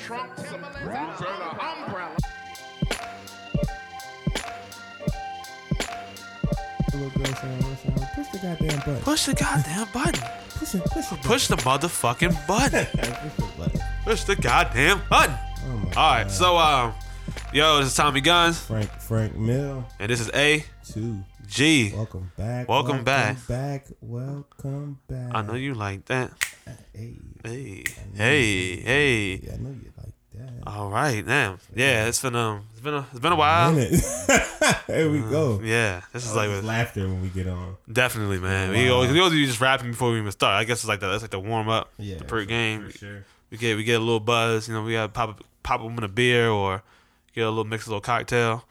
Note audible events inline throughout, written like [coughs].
trunk, some boots, and an umbrella. Little girl saying, "Listen, push the goddamn button. Push the goddamn button. Push it, push it. Push the motherfucking button. [laughs] push the button. Push the goddamn button. Oh my All right, so um, yo, this is Tommy Guns, Frank Frank Mill and this is A two. G. Welcome back. Welcome back. back. Welcome back. I know you like that. Hey, Hey, hey, hey. yeah, I know you like that. All right, now, yeah, it's been um, it's been a, it's been a while. [laughs] There we go. Yeah, this is like with, laughter when we get on. definitely, man. We Wow. always, we always do just rapping before we even start. I guess it's like that. That's like the warm up, Yeah, the pre game. For sure. We get we get a little buzz. You know, we got pop pop them in a beer or get a little mix a little cocktail.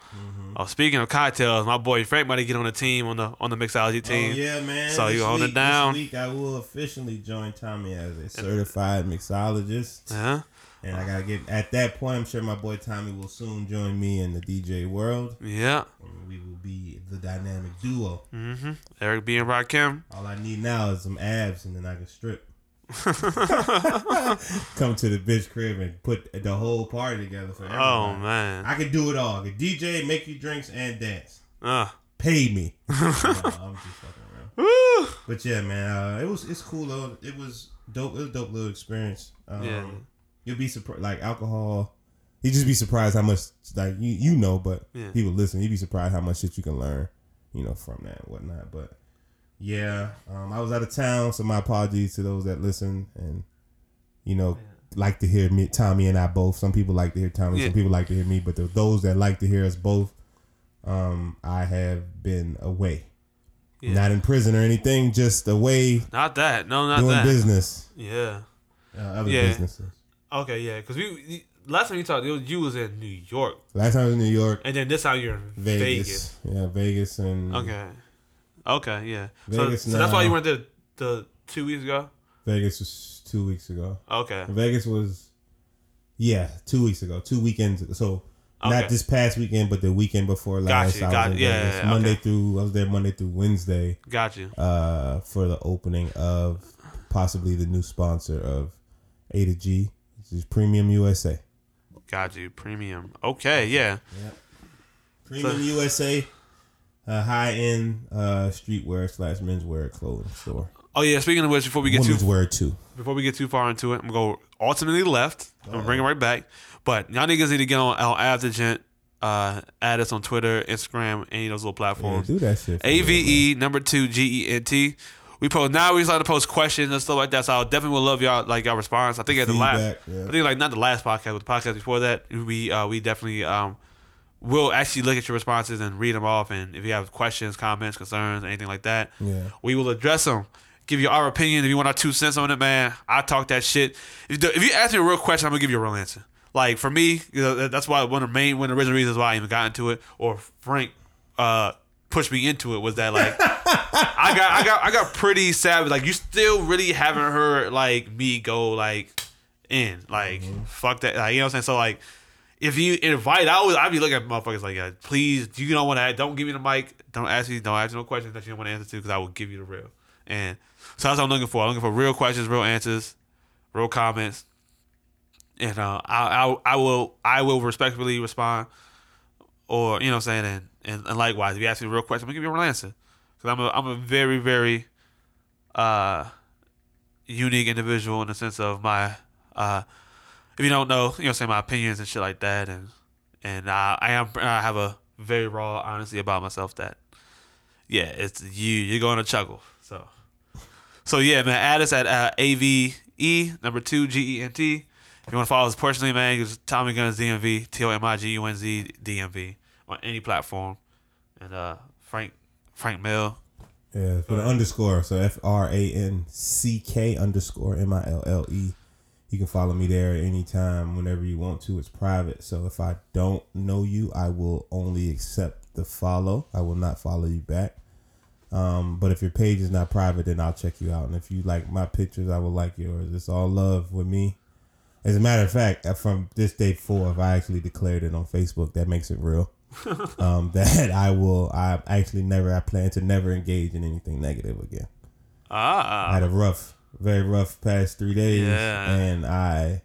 Oh, speaking of cocktails, my boy Frank might get on the team on the on the mixology team. Oh yeah, man. So you hold it down. This week I will officially join Tommy as a certified mixologist. Yeah, And I gotta get at that point. I'm sure my boy Tommy will soon join me in the DJ world. yeah. We will be the dynamic duo. Mm-hmm. Eric B and Rakim. All I need now is some abs, and then I can strip. [laughs] Come to the bitch crib and put the whole party together for everybody. Oh man. I can do it all. I can DJ, make you drinks, and dance. Uh, Pay me. [laughs] No, I'm just fucking around. woo. But yeah, man, uh, it was it's cool though. It was dope. It was a dope little experience. Um, Yeah. You'll be surprised, like alcohol. You just be surprised how much, like you you know, but Yeah. people listen. You'd be surprised how much shit you can learn, you know, from that and whatnot. But yeah, um, I was out of town, so my apologies to those that listen and you know like to hear me, Tommy and I both. Some people like to hear Tommy, Yeah. some people like to hear me, but the, those that like to hear us both, um, I have been away, Yeah. not in prison or anything, just away Not that. No, not doing that. business, Yeah. uh, other Yeah. businesses. Okay. Yeah. Because we last time you talked, it was, you was in New York, Last time I was in New York, and then this time you're in Vegas, Vegas. yeah, Vegas, and Okay. Okay. Yeah. Vegas so, so that's why you went there the two weeks ago. Vegas was two weeks ago. Okay. Vegas was, yeah, two weeks ago, two weekends ago. So Okay. not this past weekend, but the weekend before last. I got- yeah, yeah, yeah, Monday okay. through I was there Monday through Wednesday Got you. uh, for the opening of possibly the new sponsor of A to G, which is Premium USA. Got you. Premium. Okay. Yeah. Premium USA, a high end uh, streetwear slash menswear clothing store. Oh yeah. Speaking of which, before we get too wear too. before we get too far into it, I'm gonna go ultimately left. I'm gonna bring it right back. But y'all niggas need to get on on Avdegent, uh, add us on Twitter, Instagram, any of those little Yeah, platforms. do that shit. A. V E number two G E N T. We post now. We start to post questions and stuff like that. So I definitely would love y'all like y'all response. I think at the last, yeah. I think like not the last podcast, but the podcast before that, we uh, we definitely um will actually look at your responses and read them off. And if you have questions, comments, concerns, anything like that, Yeah. we will address them. Give you our opinion. If you want our two cents on it, man, I talk that shit. If, if you ask me a real question, I'm gonna give you a real answer. Like for me, you know, that's why one of the main, one of the original reasons why I even got into it, or Frank uh, pushed me into it, was that like [laughs] I got, I got, I got pretty savage. Like you still really haven't heard like me go like in, like fuck that. Like you know what I'm saying? So like. If you invite, I always I'd be looking at motherfuckers like, yeah, please, you don't want to, don't give me the mic, don't ask me, don't ask no questions that you don't want to answer to, because I will give you the real. And so that's what I'm looking for. I'm looking for real questions, real answers, real comments, and uh, I, I I will I will respectfully respond, or you know what I'm saying, and, and, and likewise, if you ask me a real question, I'm gonna give you a real answer, because I'm a I'm a very very uh unique individual in the sense of my uh if you don't know, you know saying, my opinions and shit like that, and and I I am I have a very raw honesty about myself that yeah, it's you you're going to chuckle so. So yeah, man, add us at uh, AVE number two G E N T. If you want to follow us personally, man, use Tommy Guns DMV T O M I G U N Z DMV on any platform, and uh Frank Frank Mill. Yeah, for the underscore. So F R A N C K underscore M I L L E. You can follow me there at any time, whenever you want to. It's private. So if I don't know you, I will only accept the follow. I will not follow you back. Um, but if your page is not private, then I'll check you out. And if you like my pictures, I will like yours. It's all love with me. As a matter of fact, uh, from this day forth, I actually declared it on Facebook. That makes it real. [laughs] um, [laughs] that I will. I actually never. I plan to never engage in anything negative again. Ah. I had a rough, very rough past three days, Yeah. and I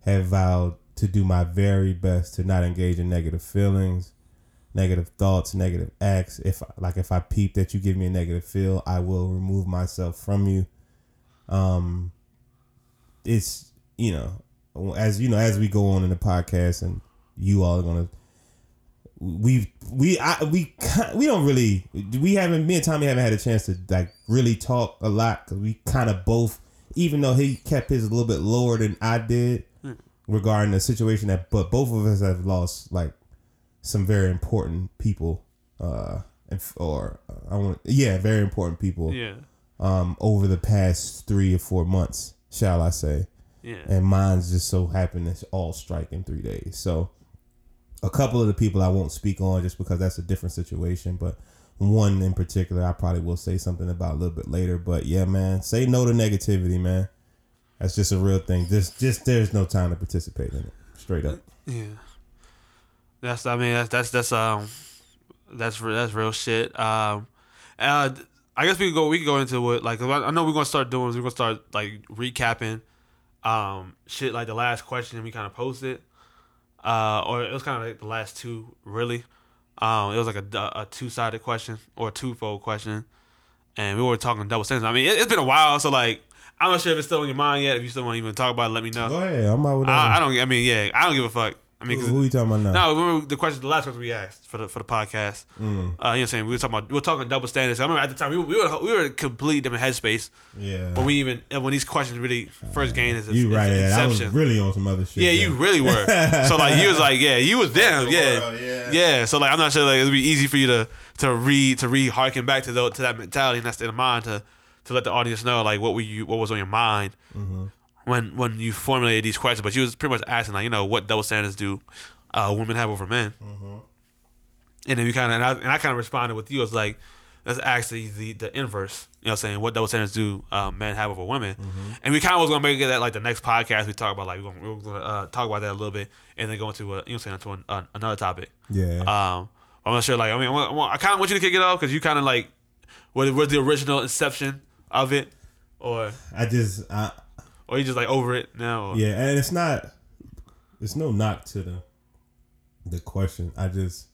have vowed to do my very best to not engage in negative feelings, negative thoughts, negative acts. If like if I peep that you give me a negative feel, I will remove myself from you. Um, it's you know as you know as we go on in the podcast and you all are gonna we we I, we we don't really we haven't me and Tommy haven't had a chance to like really talk a lot because we kind of both even though he kept his a little bit lower than I did regarding the situation that but both of us have lost like some very important people uh and or I want yeah very important people Yeah. um over the past three or four months shall I say Yeah. and mine's just so happened to all strike in three days. So a couple of the people I won't speak on just because that's a different situation, but one in particular I probably will say something about a little bit later. But yeah, man, say no to negativity, man. That's just a real thing. Just just there's no time to participate in it. Straight up. Yeah. That's I mean that's that's that's um that's that's real shit. Um, uh, I guess we could go we could go into what like I know we're gonna start doing we're gonna start like recapping um shit like the last question we kind of posted uh or it was kind of like the last two really um it was like a, a two sided question or a twofold question and we were talking double standards. I mean it, it's been a while so like I'm not sure if it's still in your mind yet if you still want to even talk about it let me know. Go ahead. I'm out with that. I, I don't I mean yeah I don't give a fuck. I mean Who, who you talking about now? no, remember the question, the last question we asked for the for the podcast. Uh, you know what I'm saying? We were talking about we were talking double standards. I remember at the time we were we were, we were in a complete different headspace. Yeah. But we even and when these questions really first gained is you right. Yeah, I was really on some other shit. yeah, you really were. [laughs] so like you was like yeah, you was them. Yeah. world, yeah. yeah, So like I'm not sure like it'd be easy for you to to read to re harken back to the, to that mentality and that state of mind to to let the audience know like what were you what was on your mind Mm-hmm. When when you formulated these questions. But you was pretty much asking like you know what double standards do uh, women have over men. Mm-hmm. And then we kind of and I, and I kind of responded with you. I was like, that's actually the the inverse. You know, what I'm saying what double standards do um, men have over women. Mm-hmm. And we kind of was gonna make it that like the next podcast we talk about like we're gonna, we we're gonna uh, talk about that a little bit and then go into uh, you know saying into an, uh, another topic. Yeah. Um, I'm not sure. Like I mean, I, I kind of want you to kick it off because you kind of like was was the original inception of it, or I just I or you just like over it now. Or, Yeah, and it's not. It's no knock to the the question. I just,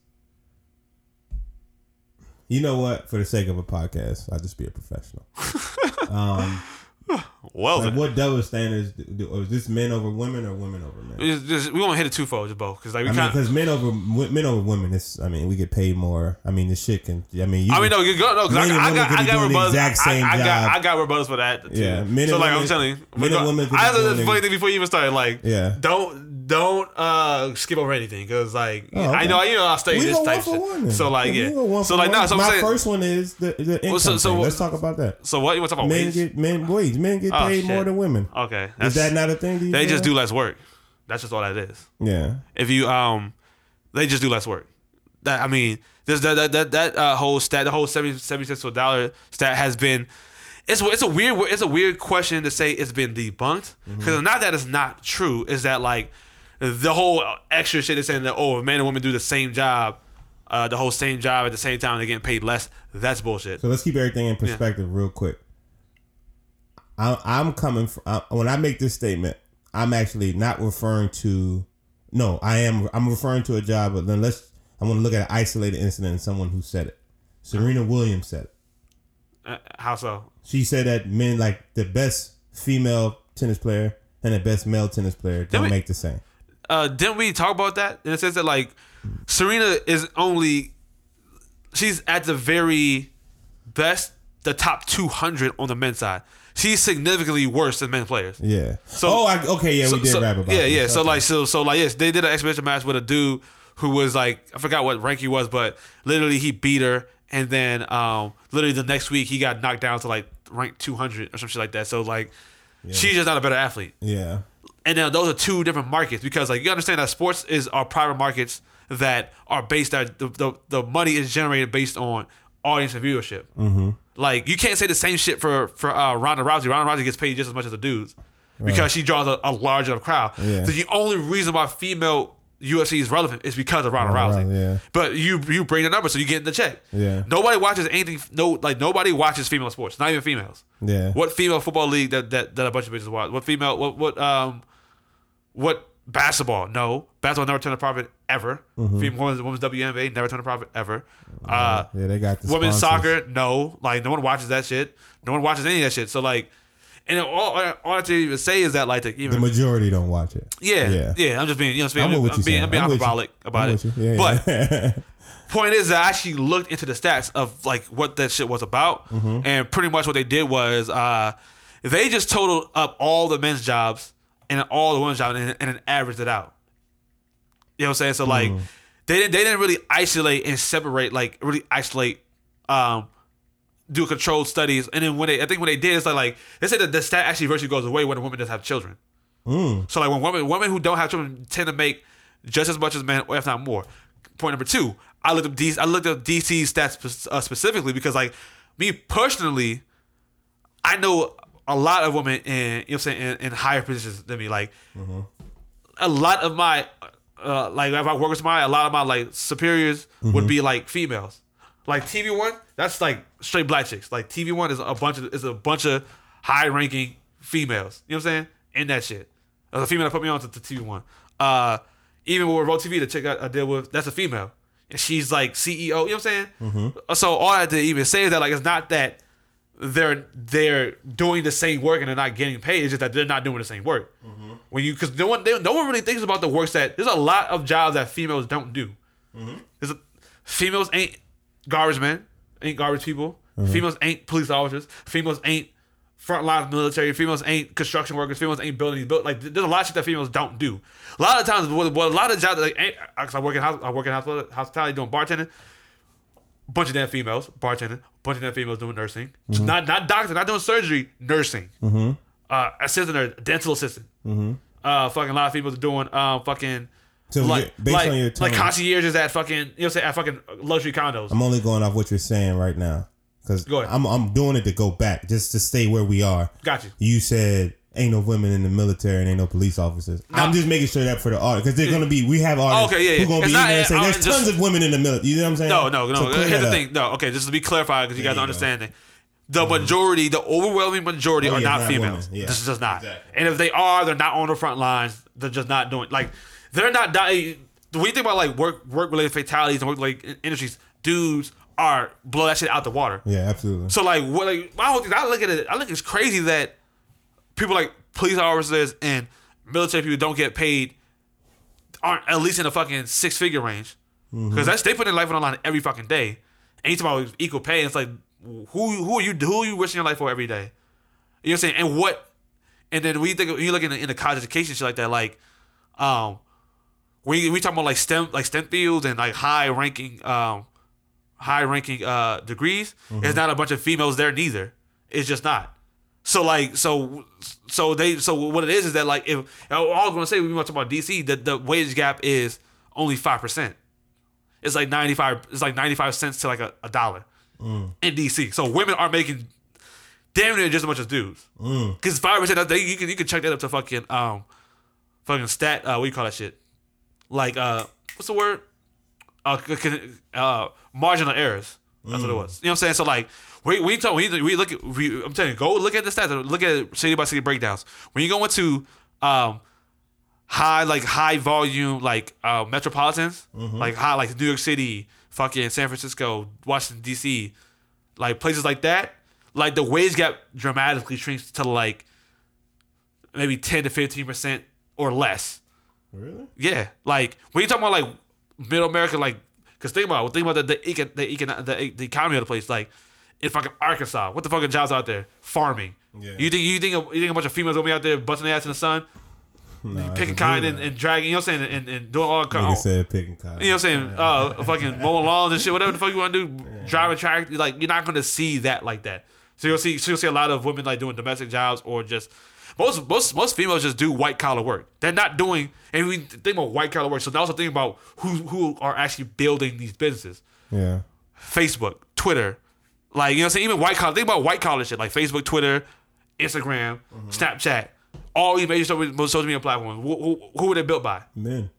you know what? For the sake of a podcast, I'll just be a professional. [laughs] um, [sighs] Well, like what double standards do, do, or is this men over women or women over men? Just, we won't hit it twofold, just both, because like we kind. because men over men over women, it's. I mean, we get paid more. I mean, this shit can. I mean, you. I mean, no, you go, no, because I, I women got, I got rebuttals. exact same I, I got. I got rebuttals for that. Too. Yeah, men so like I'm telling you, men and women I said this funny thing before you even started. Like, Yeah. don't don't uh skip over anything because like Oh, I know you know I'll stay we this type shit. one. So like yeah, so like no, so I'm my saying. first one is the the income so- so thing. Let's talk about that. so what you want to talk about? Men wage? get men wage. Men get Oh, paid shit. more than women. okay, Is that not a thing? They feel just do less work. That's just all that is. Yeah. if you um they just do less work that i mean this that that that, that uh, whole stat the whole 70 70 cents to a dollar stat has been it's it's a weird it's a weird question to say it's been debunked because not that it's not true is that like the whole extra shit is saying that oh men and women do the same job uh, the whole same job at the same time they're getting paid less that's bullshit So let's keep everything in perspective real quick. I, I'm coming from I, when I make this statement. I'm actually not referring to. No, I am. I'm referring to a job. But then let's. I want to look at an isolated incident and someone who said it. Serena Williams said it. uh, how so She said that men like the best female tennis player and the best male tennis player don't we- make the same. Uh, didn't we talk about that in the sense that like Serena is only she's at the very best, the top two hundred on the men's side. She's significantly worse than men players. Yeah. So- oh, I, okay. Yeah, so, we did so- rap about. yeah, this. yeah. So like, so so like, yes, they did an exhibition match with a dude who was like, I forgot what rank he was, but literally he beat her, and then um, literally the next week he got knocked down to like rank two hundred or some shit like that. So like, she's just not a better athlete. Yeah. And then those are two different markets because like you understand that sports is our private markets that are based that the, the, the money is generated based on audience and viewership. Mm-hmm. Like you can't say the same shit for for uh, Ronda Rousey. Ronda Rousey gets paid just as much as the dudes because she draws a, a large enough crowd. Yeah. So the only reason why female UFC is relevant is because of Ronda Ronda Rousey. Rousey, yeah. But you you bring the number so you get in the check. Yeah. Nobody watches anything. No, like nobody watches female sports. Not even females. Yeah. What female football league that that, that a bunch of bitches watch? What female? What what um What basketball? No, basketball never turned a profit ever. Mm-hmm. Female women's, women's WNBA never turned a profit ever. Uh, yeah, they got the women's sponsors. soccer, no. Like no one watches that shit. No one watches any of that shit. So like, and all, all I have to even say is that like the, The majority don't watch it. yeah, yeah. yeah, I'm just being, you know, what I'm, I'm I'm being. I'm being I'm hyperbolic about it. Yeah, but yeah. [laughs] point is, I actually looked into the stats of like what that shit was about, Mm-hmm. and pretty much what they did was uh, they just totaled up all the men's jobs and all the women's jobs and, and then averaged it out. You know what I'm saying? So like, Mm. they didn't they didn't really isolate and separate like really isolate, um, do controlled studies, and then when they I think when they did, it's like like they said that the stat actually virtually goes away when a woman does have children. Mm. So like when women women who don't have children tend to make just as much as men, or if not more. Point number two, I looked up DC, I looked up DC stats uh, specifically because like me personally, I know a lot of women in you know what I'm saying in, in higher positions than me. Like a lot of my uh, like if I work with somebody, a lot of my like superiors would be like females. Like TV one, that's like straight black chicks. Like TV one is a bunch of is a bunch of high ranking females. You know what I'm saying? In that shit. There's a female that put me on to, to TV one. Uh, even with Road TV, the chick I, I deal with, that's a female. And she's like CEO. You know what I'm saying? So all I had to even say is that like it's not that they're they're doing the same work and they're not getting paid. It's just that they're not doing the same work. Mm-hmm. When you because no one they, no one really thinks about the works that there's a lot of jobs that females don't do. Mm-hmm. There's a, females ain't garbage men, ain't garbage people. Mm-hmm. Females ain't police officers. Females ain't frontline military. Females ain't construction workers. Females ain't building built like there's a lot of shit that females don't do. A lot of times, a lot of jobs like eh, ain't, I work in house, I work in hospitality, hospitality doing bartending bunch of damn females bartending, bunch of damn females doing nursing, Mm-hmm. not not doctor, not doing surgery, nursing, uh, assistant or dental assistant. Uh, fucking a lot of females are doing um fucking Mm-hmm. So like like, on your like concierges at fucking you know saying at fucking luxury condos. I'm only going off what you're saying right now because Go. I'm I'm doing it to go back just to stay where we are. Got you. You said ain't no women in the military and ain't no police officers. I'm just making sure that for the audience because they're gonna be we have artists Okay, yeah, yeah. who gonna It's be not- in there and say there's just- tons of women in the military. You know what I'm saying? No, no, no. So Here's the thing. No, okay, just to be clarified because you guys understand it. The majority, the overwhelming majority, Oh, are yeah, not not females. Yeah. This is just not. Exactly. And if they are, they're not on the front lines. They're just not doing like they're not dying. When you think about like work work related fatalities and work related industries, dudes are blow that shit out the water. Yeah, absolutely. So like what like my whole thing, I look at it, I think it's crazy that people like police officers and military people don't get paid aren't at least in the fucking six figure range. Because that's they put their life on the line every fucking day. And you talk about equal pay, it's like who who are you who are you risking your life for every day? You know what I'm saying? And what and then when you think when you look in the, in the college education shit like that, like um we we talking about like STEM like STEM fields and like high ranking um high ranking uh degrees, it's not a bunch of females there neither. It's just not. So like so so they so what it is is that like if all I was gonna say when we want to talk about DC, the the wage gap is only five percent. It's like ninety five. It's like ninety five cents to like a, a dollar in DC. So women are making damn near just as much as dudes. Because five percent, you can you can check that up to fucking um fucking stat. Uh, what do you call that shit? Like uh, what's the word? Uh, uh marginal errors. That's what it was. You know what I'm saying? So like, we we talk, we, we look at we, I'm telling you, go look at the stats. Look at city by city breakdowns. When you go into um high like high volume like uh metropolitans, like high like New York City, fucking San Francisco, Washington D.C., like places like that, like the wage gap dramatically shrinks to like maybe ten to fifteen percent or less. Really? Yeah, like when you talk about like middle America, like because think about it, think about the the, econ, the, econ, the the economy of the place. Like in fucking Arkansas, what the fucking jobs out there? Farming. Yeah. You think you think a, you think a bunch of females gonna be out there busting their ass in the sun, No, picking cotton and, and dragging, you know what I'm saying, and, and doing all Nigga said picking cotton. you know what I'm saying? Uh, fucking [laughs] mowing lawns and shit, whatever the fuck you want to do, driving track. Like you're not gonna see that like that. So you'll see, so you'll see a lot of women like doing domestic jobs or just most most most females just do white collar work. They're not doing, and we think about white collar work. So now also think about who who are actually building these businesses. Yeah. Facebook, Twitter, like you know what I'm saying. Even white collar. Think about white collar shit like Facebook, Twitter, Instagram, mm-hmm. Snapchat, all these major social social media platforms. Who, who, who were they built by? Men.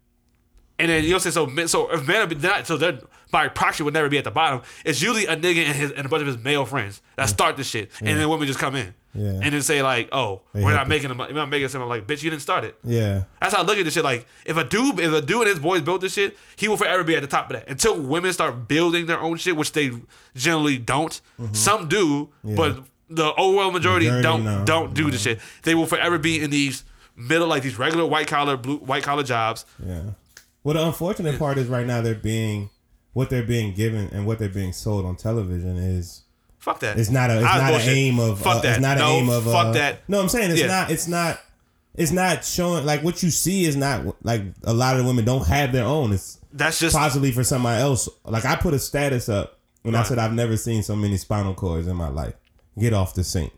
And then you know what I'm saying? So men- so if men are not so they're by proxy would never be at the bottom. It's usually a nigga and his and a bunch of his male friends that start the shit, and then women just come in Yeah. and then say like, "Oh, They we're help not making them. We're not making something like, bitch, you didn't start it." Yeah. That's how I look at this shit. Like, if a dude, if a dude and his boys built this shit, he will forever be at the top of that. Until women start building their own shit, which they generally don't. Some do, but the overall majority, Mm-hmm. Majority, don't no. don't do this shit. They will forever be in these middle, like these regular white collar, blue white collar jobs. Yeah. Well, the unfortunate part is right now they're being what they're being given and what they're being sold on television is Fuck that. it's not a it's Ah, not an aim of Fuck uh, that. it's not an No, aim of fuck uh, that. No, I'm saying it's Yeah. not it's not it's not showing like what you see is not like a lot of the women don't have their own. It's That's just possibly for somebody else. Like I put a status up when I said I've never seen so many spinal cords in my life. Get off the sink.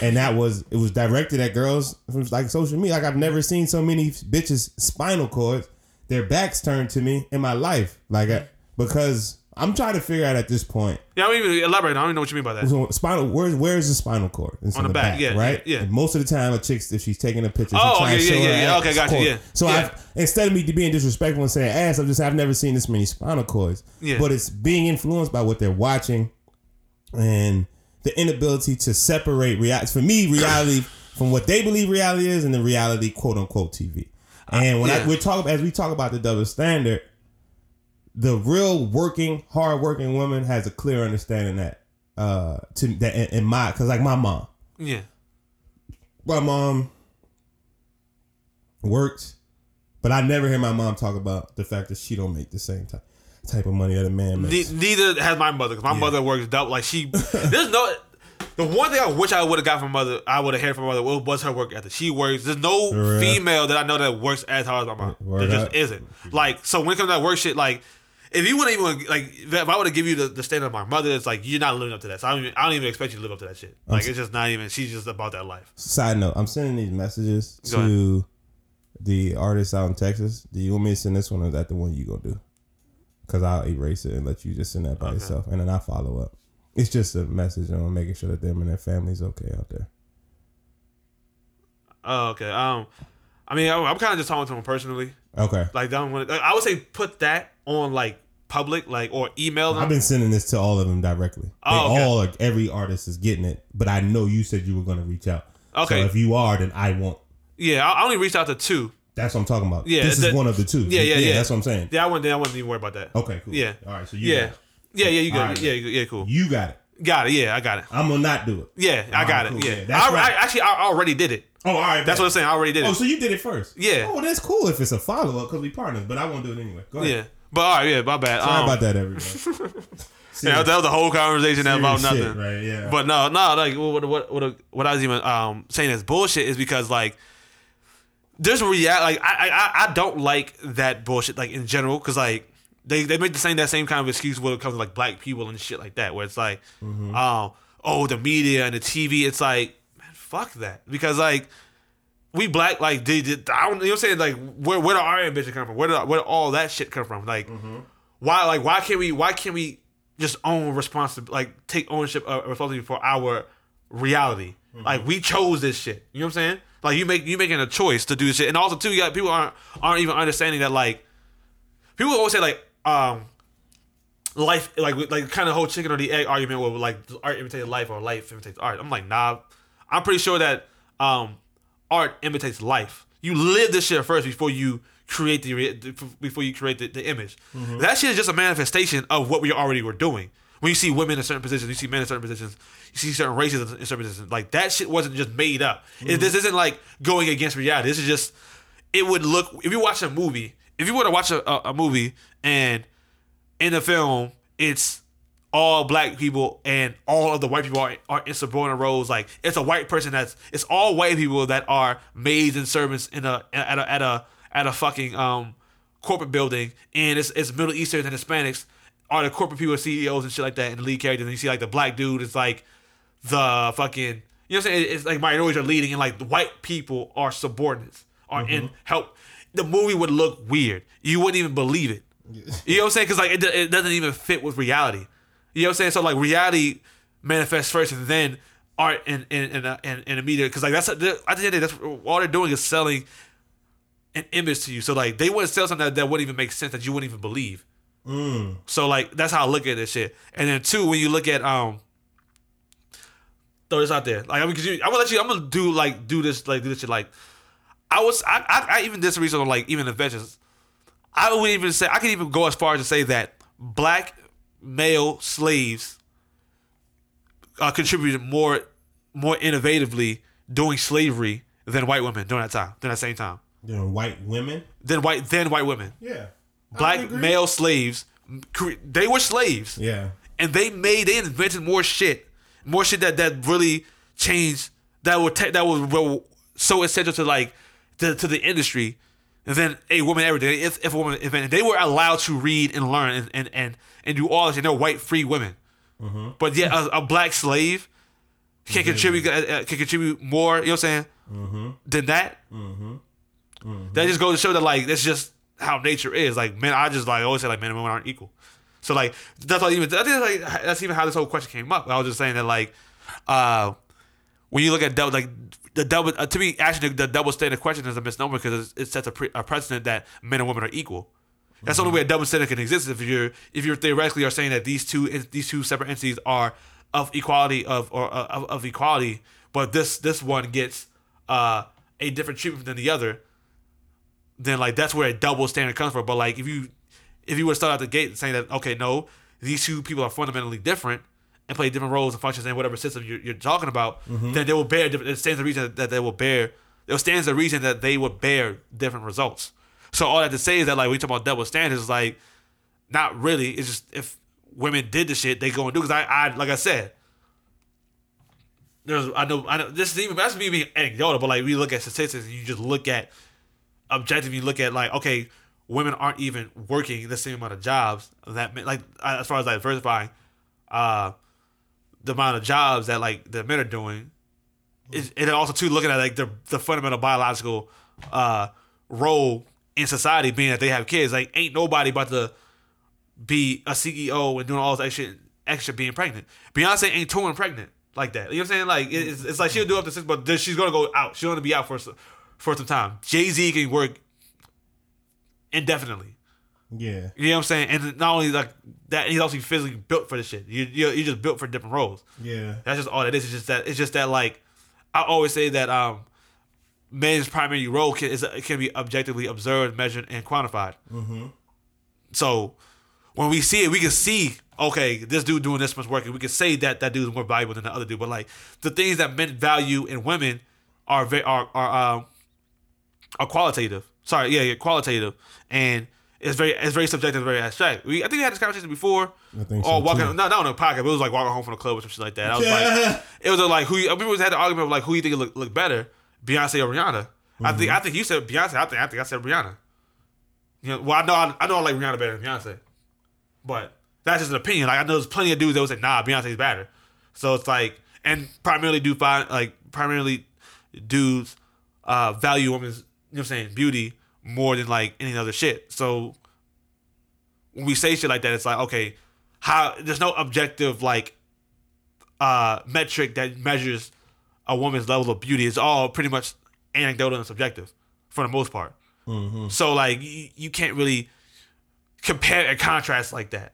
And that was it was directed at girls from like social media. Like I've never seen so many bitches spinal cords, their backs turned to me in my life. Like I, because I'm trying to figure out at this point yeah. I don't even elaborate. I don't even know what you mean by that. so spinal where's where's the spinal cord? It's On in the back, yeah, right. yeah. And most of the time, a chick if she's taking a picture, Oh, okay, yeah, yeah, yeah. Okay, gotcha, cord. yeah. So Yeah. I've instead of me being disrespectful and saying ass, I'm just I've never seen this many spinal cords. Yeah. But it's being influenced by what they're watching, and the inability to separate reality. For me, reality [coughs] from what they believe reality is, and the reality, quote unquote, TV. And when I, yeah. we talk as we talk about the double standard, the real working, hard working woman has a clear understanding that uh to that in, in my because like my mom, Yeah. my mom works, but I never hear my mom talk about the fact that she don't make the same type type of money that a man makes. Ne- neither has my mother because my mother works double. Like she, there's no. The one thing I wish I would have got from mother, I would have heard from mother was was her work ethic. She works. There's no female that I know that works as hard as my mom. Word There just up. isn't. Like so when it comes to that work shit, like if you wouldn't even like if I would have give you the, the standard of my mother, it's like you're not living up to that. So I don't even, I don't even expect you to live up to that shit. Like it's just not even. She's just about that life. Side note: I'm sending these messages Go to the artists out in Texas. Do you want me to send this one, or is that the one you gonna do? Because I'll erase it and let you just send that by yourself, and then I follow up. It's just a message on making sure that them and their families okay out there. Oh, okay. Um, I mean, I, I'm kind of just talking to him personally. Okay. Like, don't want. Like, I would say put that on like public, like or email them. I've been sending this to all of them directly. They Oh, okay. all, like, every artist is getting it, but I know you said you were going to reach out. Okay. So if you are, then I won't. yeah, I, only reached out to two. That's what I'm talking about. Yeah, This is one of the two. Yeah, yeah, yeah. That's what I'm saying. Yeah, I wouldn't. I wouldn't even worry about that. Okay, cool. Yeah. All right, so you Yeah. got it. Yeah, yeah, you. All right. Yeah, yeah, cool. You got it. Got it. Yeah, I got it. I'm going to not do it. Yeah, I got right, it. cool. Yeah, Yeah, that's I, right. I, actually, I already did it. Oh, all right. That's what I'm saying. I already did oh, it. Oh, so you did it first? Yeah. Oh, that's cool if it's a follow up because we partners, but I won't do it anyway. Go ahead. yeah, but all right, yeah, my bad. Sorry Um, about that, everybody. [laughs] Yeah, that was the whole conversation about shit, nothing. right? Yeah. But no, no, like what what what what I was even um saying is bullshit is because like there's a real like I I I don't like that bullshit like in general because like they they make the same that same kind of excuse when it comes to like black people and shit like that where it's like Mm-hmm. um oh the media and the TV it's like man fuck that because like we black like they did I don't you know what I'm saying? Like where where did our ambition come from? Where did where did all that shit come from? Like Mm-hmm. why like why can't we why can't we just own responsibility like take ownership of responsibility for our reality? Like we chose this shit. You know what i'm saying? Like you make you making a choice to do this shit. And also too you got people aren't aren't even understanding that like people always say like um life like like kind of whole chicken or the egg argument where like art imitates life or life imitates art. I'm like nah. I'm pretty sure that um art imitates life. You live this shit first before you create the before you create the, the image. Mm-hmm. That shit is just a manifestation of what we already were doing. When you see women in certain positions you see men in certain positions you see certain races in certain positions. Like that shit wasn't just made up. It- mm-hmm. this isn't like going against reality. This is just it would look if you watch a movie if you were to watch a, a, a movie and in the film it's all black people and all of the white people are, are in subordinate roles like it's a white person that's it's all white people that are maids and servants in a at a at a at a fucking um corporate building and it's it's middle eastern and hispanics are the corporate people ceos and shit like that and the lead characters and you see like the black dude is like the fucking you know what I'm saying? It's like minorities are leading and like the white people are subordinates are in help. The movie would look weird. You wouldn't even believe it. You know what I'm saying? Because like it, it doesn't even fit with reality. You know what I'm saying? So like reality manifests first and then art and and and uh, and, and the media because like that's at the end of the day, that's all they're doing is selling an image to you. So like they wouldn't sell something that, that wouldn't even make sense that you wouldn't even believe. Mm. So like that's how I look at this shit. And then two, when you look at um, throw this out there. Like I mean, cause you, I'm gonna let you. I'm gonna do like do this like do this shit. Like I was I I, I even did some research on like even inventions. I would even say I can even go as far as to say that black male slaves uh, contributed more more innovatively doing slavery than white women during that time during that same time know, white women. than white than white women. Yeah. Black male slaves, they were slaves Yeah. and they made they invented more shit, more shit that that really changed that would ta- that was so essential to like to, to the industry than a woman ever did. If, if a woman invented, they were allowed to read and learn and and and, and do all this, and they're white free women. But yet a, a black slave can contribute uh, uh, can contribute more. You know what I'm saying? Than that. That just goes to show that like that's just how nature is. Like men, I just like always say like men and women aren't equal. So like that's not even I think like that's even how this whole question came up. I was just saying that like uh when you look at double like the double uh, to me actually the, double standard question is a misnomer because it sets a, pre- a precedent that men and women are equal. That's the only way a double standard can exist if you're if you're theoretically are saying that these two these two separate entities are of equality of or uh, of, of equality, but this this one gets uh a different treatment than the other then like that's where a double standard comes from. But like if you if you would start out the gate saying that okay, no, these two people are fundamentally different and play different roles and functions in whatever system you're, you're talking about, then they will bear different. It stands the reason that they will bear. It stands the reason that they will bear different results. So all I have to say is that like we talk about double standards, like not really. It's just if women did the shit, they go and do. Because I, I like I said, there's I know I know this is even that's me being anecdotal, but like we look at statistics and you just look at objectively you look at like okay, women aren't even working the same amount of jobs that men, like as far as like diversifying, uh, the amount of jobs that like the men are doing, is and also too looking at like the the fundamental biological uh role in society being that they have kids. Like ain't nobody about to be a CEO and doing all this extra extra being pregnant. Beyonce ain't touring pregnant like that. You know what I'm saying? Like it's, it's like she'll do up to six, but she's gonna go out. She's gonna be out for for some time. Jay Z can work indefinitely. Yeah. You know what I'm saying? And not only like that, he's also physically built for this shit. You you you just built for different roles. Yeah. That's just all that is. It's just that it's just that like I always say that um men's primary role can is can be objectively observed, measured, and quantified. Mm-hmm. So when we see it, we can see okay, this dude doing this much work, and we can say that that dude is more valuable than the other dude. But like the things that men value in women are very are are um are qualitative. Sorry, yeah, yeah, qualitative, and it's very it's very subjective, very abstract. We I think we had this conversation before. I think or so, walking, too. not not on a podcast, but it was like walking home from the club or some shit like that. I was like, [laughs] it was like who you, I remember we had the argument of like who you think look look better, Beyonce or Rihanna. I think I think you said Beyonce. I think I think I said Rihanna. You know, well I know I, I know I like Rihanna better than Beyonce, but that's just an opinion. Like I know there's plenty of dudes that would say nah Beyonce's better. So it's like and primarily do find like primarily dudes uh value women's you know what I'm saying beauty more than like any other shit. So when we say shit like that, it's like okay, how there's no objective like uh metric that measures a woman's level of beauty. is all pretty much anecdotal and subjective for the most part. So like you, you can't really compare and contrast like that.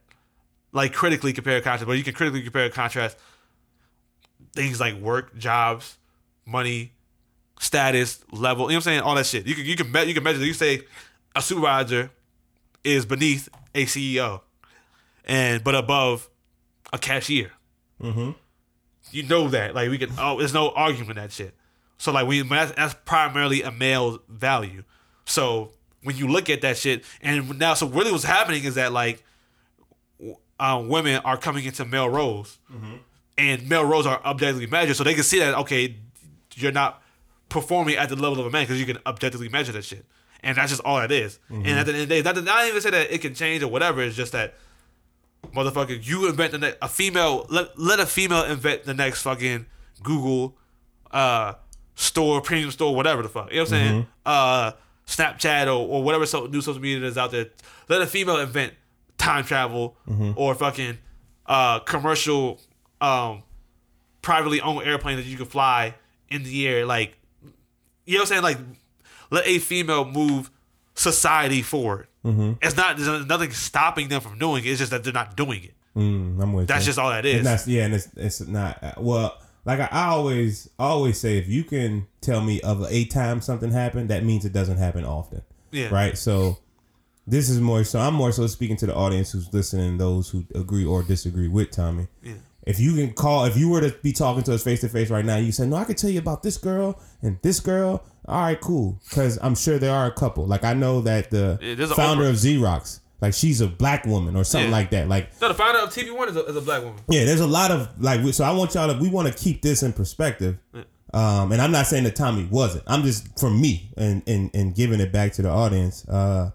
Like critically compare and contrast, but you can critically compare and contrast things like work, jobs, money, status, level. You know what I'm saying? All that shit. You can you can me- you can measure. You say a supervisor is beneath a CEO, and but above a cashier. Mm-hmm. You know that. Like we can. Oh, there's no argument that shit. So like we that's, that's primarily a male value. So when you look at that shit, and now so really what's happening is that like uh, women are coming into male roles, and male roles are objectively measured, so they can see that okay, you're not performing at the level of a man because you can objectively measure that shit, and that's just all it is. And at the end of the day, that, not even say that it can change or whatever. It's just that motherfucker, you invent the next a female. Let let a female invent the next fucking Google, uh, store, premium store, whatever the fuck. You know what I'm saying? Uh, Snapchat or, or whatever so, new social media is out there. Let a female invent time travel or fucking uh commercial um privately owned airplane that you can fly in the air like you know what I'm saying like let a female move society forward. Mm-hmm. It's not there's nothing stopping them from doing it. It's just that they're not doing it. Mm, I'm with That's you. just all that is. Is. not, yeah, and it's it's not well. Like I, I always always say, if you can tell me of a time something happened, that means it doesn't happen often. Yeah. Right. So this is more so. I'm more so speaking to the audience who's listening, those who agree or disagree with Tommy. Yeah. If you can call, if you were to be talking to us face to face right now, you say, "No, I could tell you about this girl and this girl." All right, cool. Because I'm sure there are a couple. Like I know that the Yeah, founder of Xerox, like she's a black woman or something Yeah. like that. Like No, the founder of TV One is a, is a black woman. yeah, there's a lot of like. So I want y'all to. We want to keep this in perspective. Um, and I'm not saying that Tommy wasn't. I'm just for me and and and giving it back to the audience. Uh,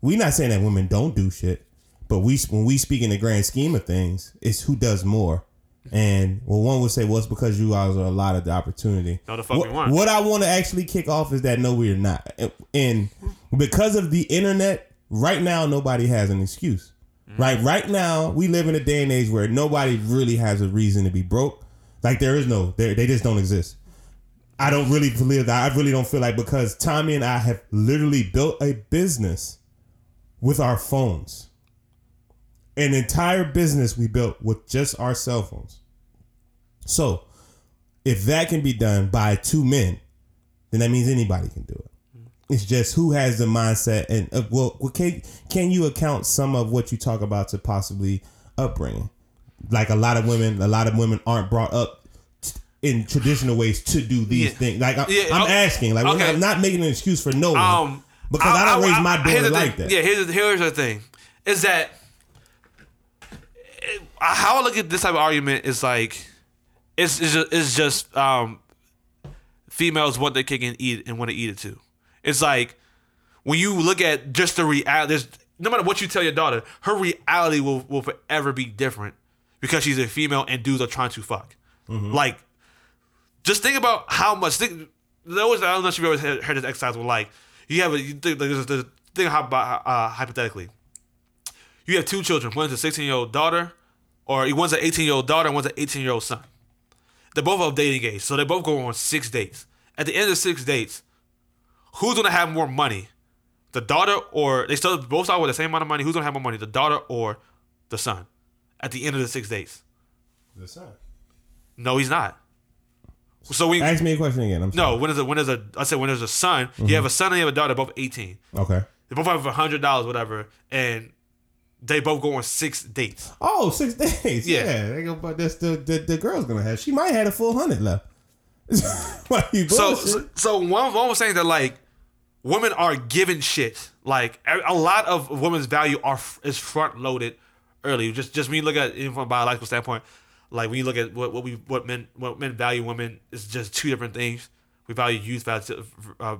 we not saying that women don't do shit, but we when we speak in the grand scheme of things, it's who does more. And well, one would say, well, it's because you guys are a lot of the opportunity. No, the fuck what, we want. What I want to actually kick off is that no, we're not. And because of the internet, right now nobody has an excuse. Mm. Right, right now we live in a day and age where nobody really has a reason to be broke. Like there is no, they just don't exist. I don't really believe that. I really don't feel like because Tommy and I have literally built a business with our phones. An entire business we built with just our cell phones. So, if that can be done by two men, then that means anybody can do it. It's just who has the mindset and uh, well, can can you account some of what you talk about to possibly upbringing? Like a lot of women, a lot of women aren't brought up in traditional ways to do these Yeah. things. Like I, Yeah, I'm okay. asking, like Okay. not, not making an excuse for no one Um, because I, don't raise my daughter like thing. that. Yeah, here's the, here's the thing, is that how I look at this type of argument is like, it's it's just, it's just um, females want their cake and eat and want to eat it too. It's like when you look at just the reality. No matter what you tell your daughter, her reality will will forever be different because she's a female and dudes are trying to fuck. Like just think about how much. Think, there was I don't know if you've ever heard, heard this exercise where like you have a you think, like, there's, there's, think about uh, hypothetically, you have two children. One is a 16 year old daughter, or one's an 18 year old daughter, and one's an 18 year old son. They're both of dating age, so they both go on six dates. At the end of six dates, who's gonna have more money? The daughter or they still both start with the same amount of money. Who's gonna have more money? The daughter or the son? At the end of the six dates. The son. No, he's not. So we Ask me a question again. I'm no sorry. when there's a when there's a I said when there's a son, you mm-hmm. have a son and you have a daughter, both 18. Okay. They both have a hundred dollars, whatever, and they both go on six dates. Oh, six days. Yeah. Yeah. They go, but that's the, the the girl's gonna have. She might have a full hundred left. [laughs] So, so so one one was saying that like women are given shit. Like a lot of women's value are is front loaded early. Just just when you look at it from a biological standpoint, like when you look at what, what we what men what men value women is just two different things. We value youth, value, uh,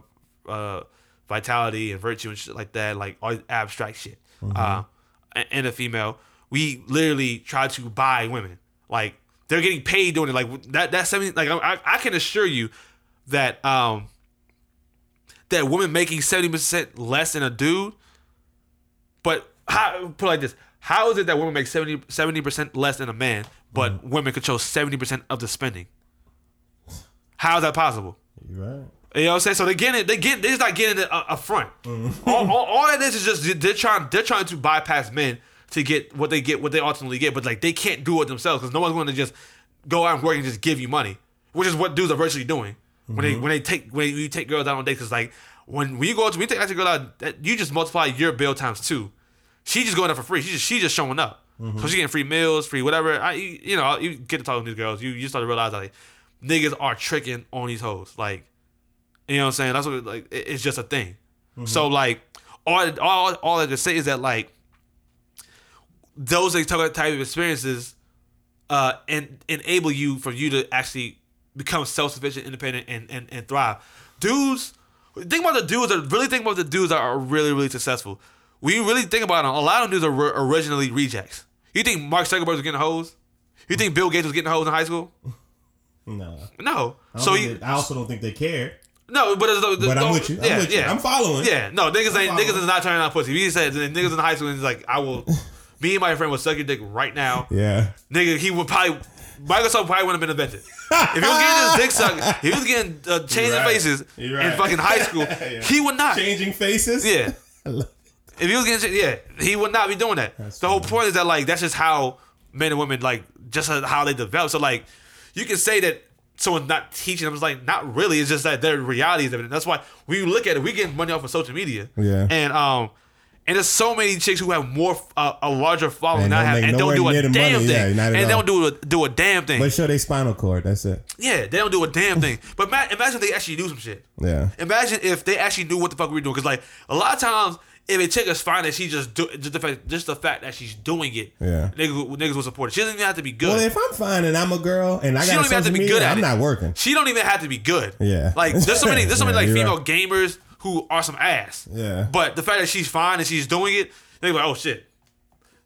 uh, vitality, and virtue and shit like that, like all abstract shit. Uh, and- a female, we literally try to buy women. Like they're getting paid doing it. Like that. That seventy. Like I, I can assure you that um that woman making seventy percent less than a dude. But how put it like this? How is it that women make 70 percent less than a man, but women control seventy percent of the spending? How is that possible? you right. You know what I'm saying? So they get it. They get. They're just not getting it up, front. Mm-hmm. all, all, all that is is just they're trying. They're trying to bypass men to get what they get, what they ultimately get. But like they can't do it themselves because no one's going to just go out and work and just give you money, which is what dudes are virtually doing when they mm-hmm. when they take when you take girls out on dates. Because like when when you go to when you take a girl out, you just multiply your bill times two. She just going out for free. She just she just showing up. Mm-hmm. So she getting free meals, free whatever. I you, you know you get to talk to these girls. You you start to realize like niggas are tricking on these hoes. Like you know what I'm saying? That's what like it- it's just a thing. So like all all all I can say is that like those type type of experiences uh and enable you for you to actually become self sufficient, independent, and, and and thrive. Dudes, think about the dudes that really think about the dudes that are really really successful. When you really think about them, a lot of dudes are originally rejects. You think Mark Zuckerberg was getting hoes? You think Bill Gates was getting hoes in high school? [laughs] No. No. So you, they- I also don't think they care. No, but it's, the, But I'm with you. I'm yeah, with you. yeah. I'm following. Yeah, no, niggas ain't following. niggas is not turning out pussy. He said niggas in high school is like, I will. [laughs] me and my friend will suck your dick right now. Yeah. Nigga, he would probably Microsoft probably wouldn't have been invented. If he was getting his dick sucked, [laughs] he was getting uh, changing right. faces You're in fucking high school. [laughs] Yeah. He would not. Changing faces. Yeah. If he was getting, yeah, he would not be doing that. That's the whole funny. point is that like that's just how men and women like just how they develop. So like you can say that someone's not teaching them. It's like not really. It's just that their reality is evident. That's why when you look at it, we get money off of social media. Yeah. And um. And there's so many chicks who have more, uh, a larger following, And than don't have, and don't do a damn money. Thing, at and they don't do a, do a damn thing. But show they spinal cord. That's it. yeah, they don't do a damn thing. But imagine if they actually do some shit. Yeah. Imagine if they actually knew what the fuck we were doing. Because like a lot of times, if a chick is fine that she just do just the fact just the fact that she's doing it, Yeah. niggas, niggas will support it. She doesn't even have to be good. Well, if I'm fine and I'm a girl and I she got don't even have to be media, good at I'm it. not working. She don't even have to be good. Yeah. Like there's so many there's so [laughs] many Yeah, like female right. gamers who are some ass. Yeah. But the fact that she's fine and she's doing it, they're like, oh shit,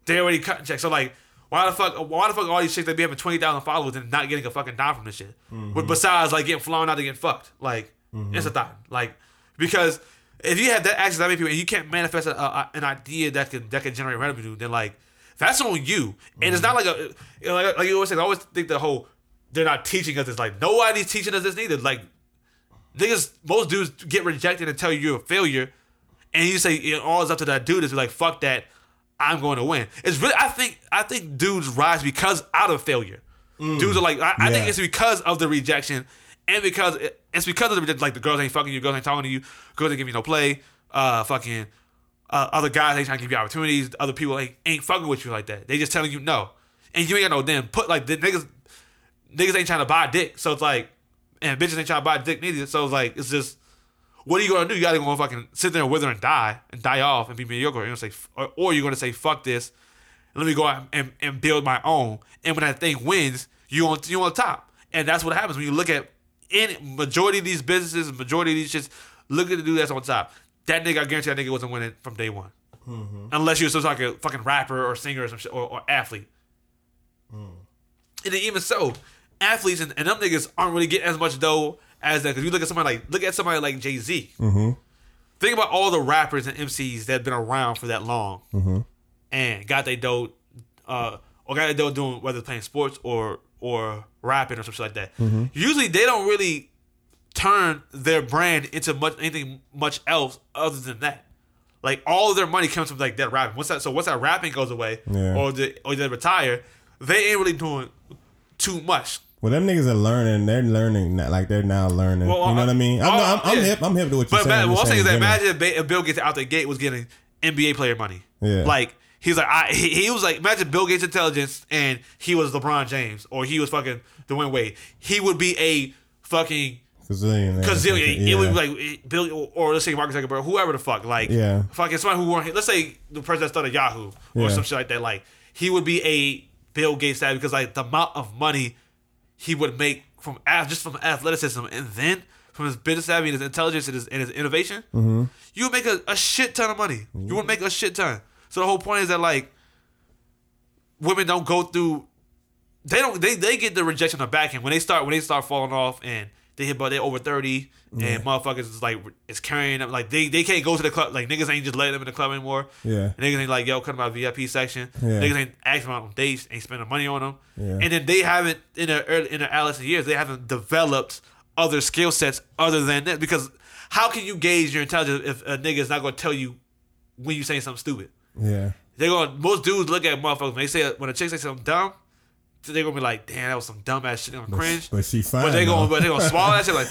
they already cut check. So like. Why the fuck? Why the fuck all these chicks they be having twenty thousand followers and not getting a fucking dime from this shit? Mm-hmm. But besides like getting flown out to get fucked, like it's a thought. Like because if you have that access to that many people and you can't manifest a, a, an idea that can that can generate revenue, then like that's on you. And it's mm-hmm. not like a you know, like, like you always say. I always think the whole they're not teaching us this. Like nobody's teaching us this neither. Like niggas, most dudes get rejected and tell you you're a failure, and you say it all is up to that dude. Is like fuck that. I'm going to win. It's really I think I think dudes rise because out of failure. Mm. Dudes are like I, I think it's because of the rejection and because it, it's because of the. Like the girls ain't fucking you, girls ain't talking to you, girls ain't giving you no play. Uh, fucking uh, other guys ain't trying to give you opportunities. Other people ain't, ain't fucking with you like that. They just telling you no, and you ain't got no damn put like the niggas. Niggas ain't trying to buy dick, so it's like, and bitches ain't trying to buy dick neither. So it's like it's just what are you gonna do? You gotta go fucking sit there and wither and die and die off and be mediocre. You're gonna say, or, or you're gonna say, fuck this. Let me go out and, and build my own. And when that thing wins, you on you on top. And that's what happens when you look at any majority of these businesses, majority of these shits. Look at the dude that's on top. That nigga, I guarantee that nigga wasn't winning from day one, mm-hmm. unless you was some like a fucking rapper or singer or some shit or, or athlete. Mm. And then even so, athletes and, and them niggas aren't really getting as much dough as that. Because you look at somebody like look at somebody like Jay Z. Mm-hmm. Think about all the rappers and MCs that have been around for that long mm-hmm. and got their dough, uh, or got their dough doing whether playing sports or or rapping or something like that. Usually they don't really turn their brand into much anything much else other than that. Like all their money comes from like that rapping. Once that so once that rapping goes away Yeah. or they or they retire, they ain't really doing too much. Well, them niggas are learning. They're learning. Like they're now learning. Well, you know uh, what I mean? I'm, oh, I'm, I'm yeah. hip. I'm hip to what you're But saying. man, I'm saying is that imagine if, Bill Gates out the gate was getting NBA player money. Yeah. Like he's like I he, he was like imagine Bill Gates intelligence and he was LeBron James or he was fucking Dwyane Wade. He would be a fucking Gazillion. gazillion. Yeah. It would be like Bill or, or let's say Mark Zuckerberg, whoever the fuck, like Yeah. fucking somebody who weren't. Let's say the person that started Yahoo or Yeah. some shit like that. Like he would be a Bill Gates that because like the amount of money he would make from just from athleticism and then from his business savvy and his intelligence and his, and his innovation, Mm-hmm. you would make a, a shit ton of money. You would make a shit ton. So the whole point is that like women don't go through they don't they, they get the rejection on the back end when they start when they start falling off and they hit but they're over 30 and motherfuckers is like it's carrying them. Like they, they can't go to the club. Like niggas ain't just letting them in the club anymore. Yeah. niggas ain't like yo come to my VIP section. Yeah. niggas ain't asking them. Dates ain't spending money on them. Yeah. and then they haven't in their early, in their adolescent years they haven't developed other skill sets other than that because how can you gauge your intelligence if a nigga is not going to tell you when you saying something stupid Yeah. they're going most dudes look at motherfuckers when they say when a chick say something dumb they're gonna be like damn that was some dumb ass shit gonna cringe. But she fine. but they gonna but they gonna swallow that shit like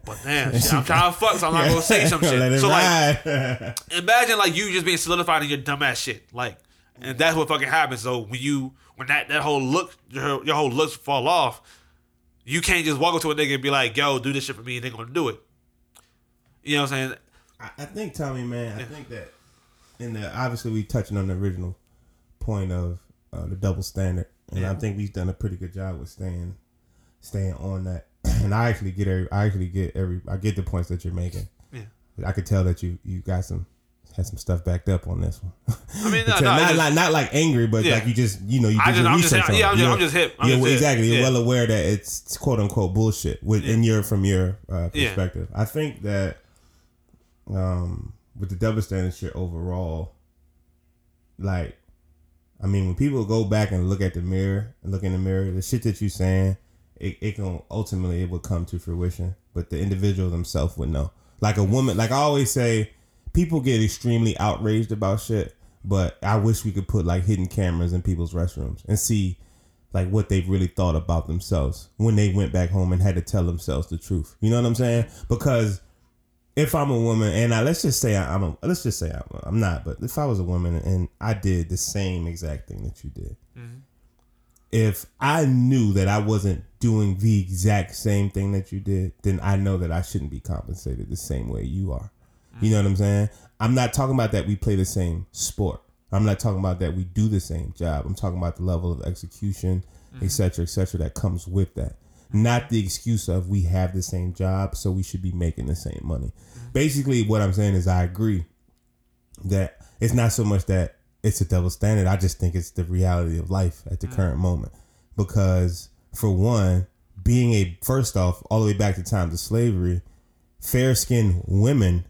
[laughs] but damn shit, I'm trying to fuck so I'm not gonna say some [laughs] shit. it so like [laughs] imagine like you just being solidified in your dumb ass shit like and that's what fucking happens so when you when that that whole look your, your whole looks fall off you can't just walk up to a nigga and be like yo do this shit for me and they're gonna do it. You know what I'm saying? I, I think Tommy, man. I think that in the obviously we touching on the original point of uh, the double standard, and Yeah. I think we've done a pretty good job with staying staying on that. [clears throat] And I actually get every, I actually get every, I get the points that you're making. Yeah. I could tell that you you got some had some stuff backed up on this one. [laughs] I mean no, no, not just- like not like angry, but Yeah. like you just you know you did your I'm just- research on yeah, it. I'm just- You're- I'm just hip. You're- hip. exactly. You're Yeah. well aware that it's quote unquote bullshit with in your from your uh, Yeah. perspective. I think that um with the standard shit overall, like I mean, when people go back and look at the mirror and look in the mirror, the shit that you're saying, it, it can ultimately it will come to fruition. But the individual themselves would know. Like a woman, like I always say, people get extremely outraged about shit. But I wish we could put like hidden cameras in people's restrooms and see like what they've really thought about themselves when they went back home and had to tell themselves the truth. You know what I'm saying? Because if I'm a woman and I let's just say I, am a let's just say I'm, I'm not, but if I was a woman and I did the same exact thing that you did, mm-hmm. if I knew that I wasn't doing the exact same thing that you did, then I know that I shouldn't be compensated the same way you are. You know what I'm saying? I'm not talking about that we play the same sport. I'm not talking about that we do the same job. I'm talking about the level of execution, et mm-hmm. cetera, et cetera, that comes with that. Not the excuse of we have the same job, so we should be making the same money. Basically, what I'm saying is I agree that it's not so much that it's a double standard. I just think it's the reality of life at the mm. current moment. Because for one, being a first off, all the way back to times of slavery, fair skinned women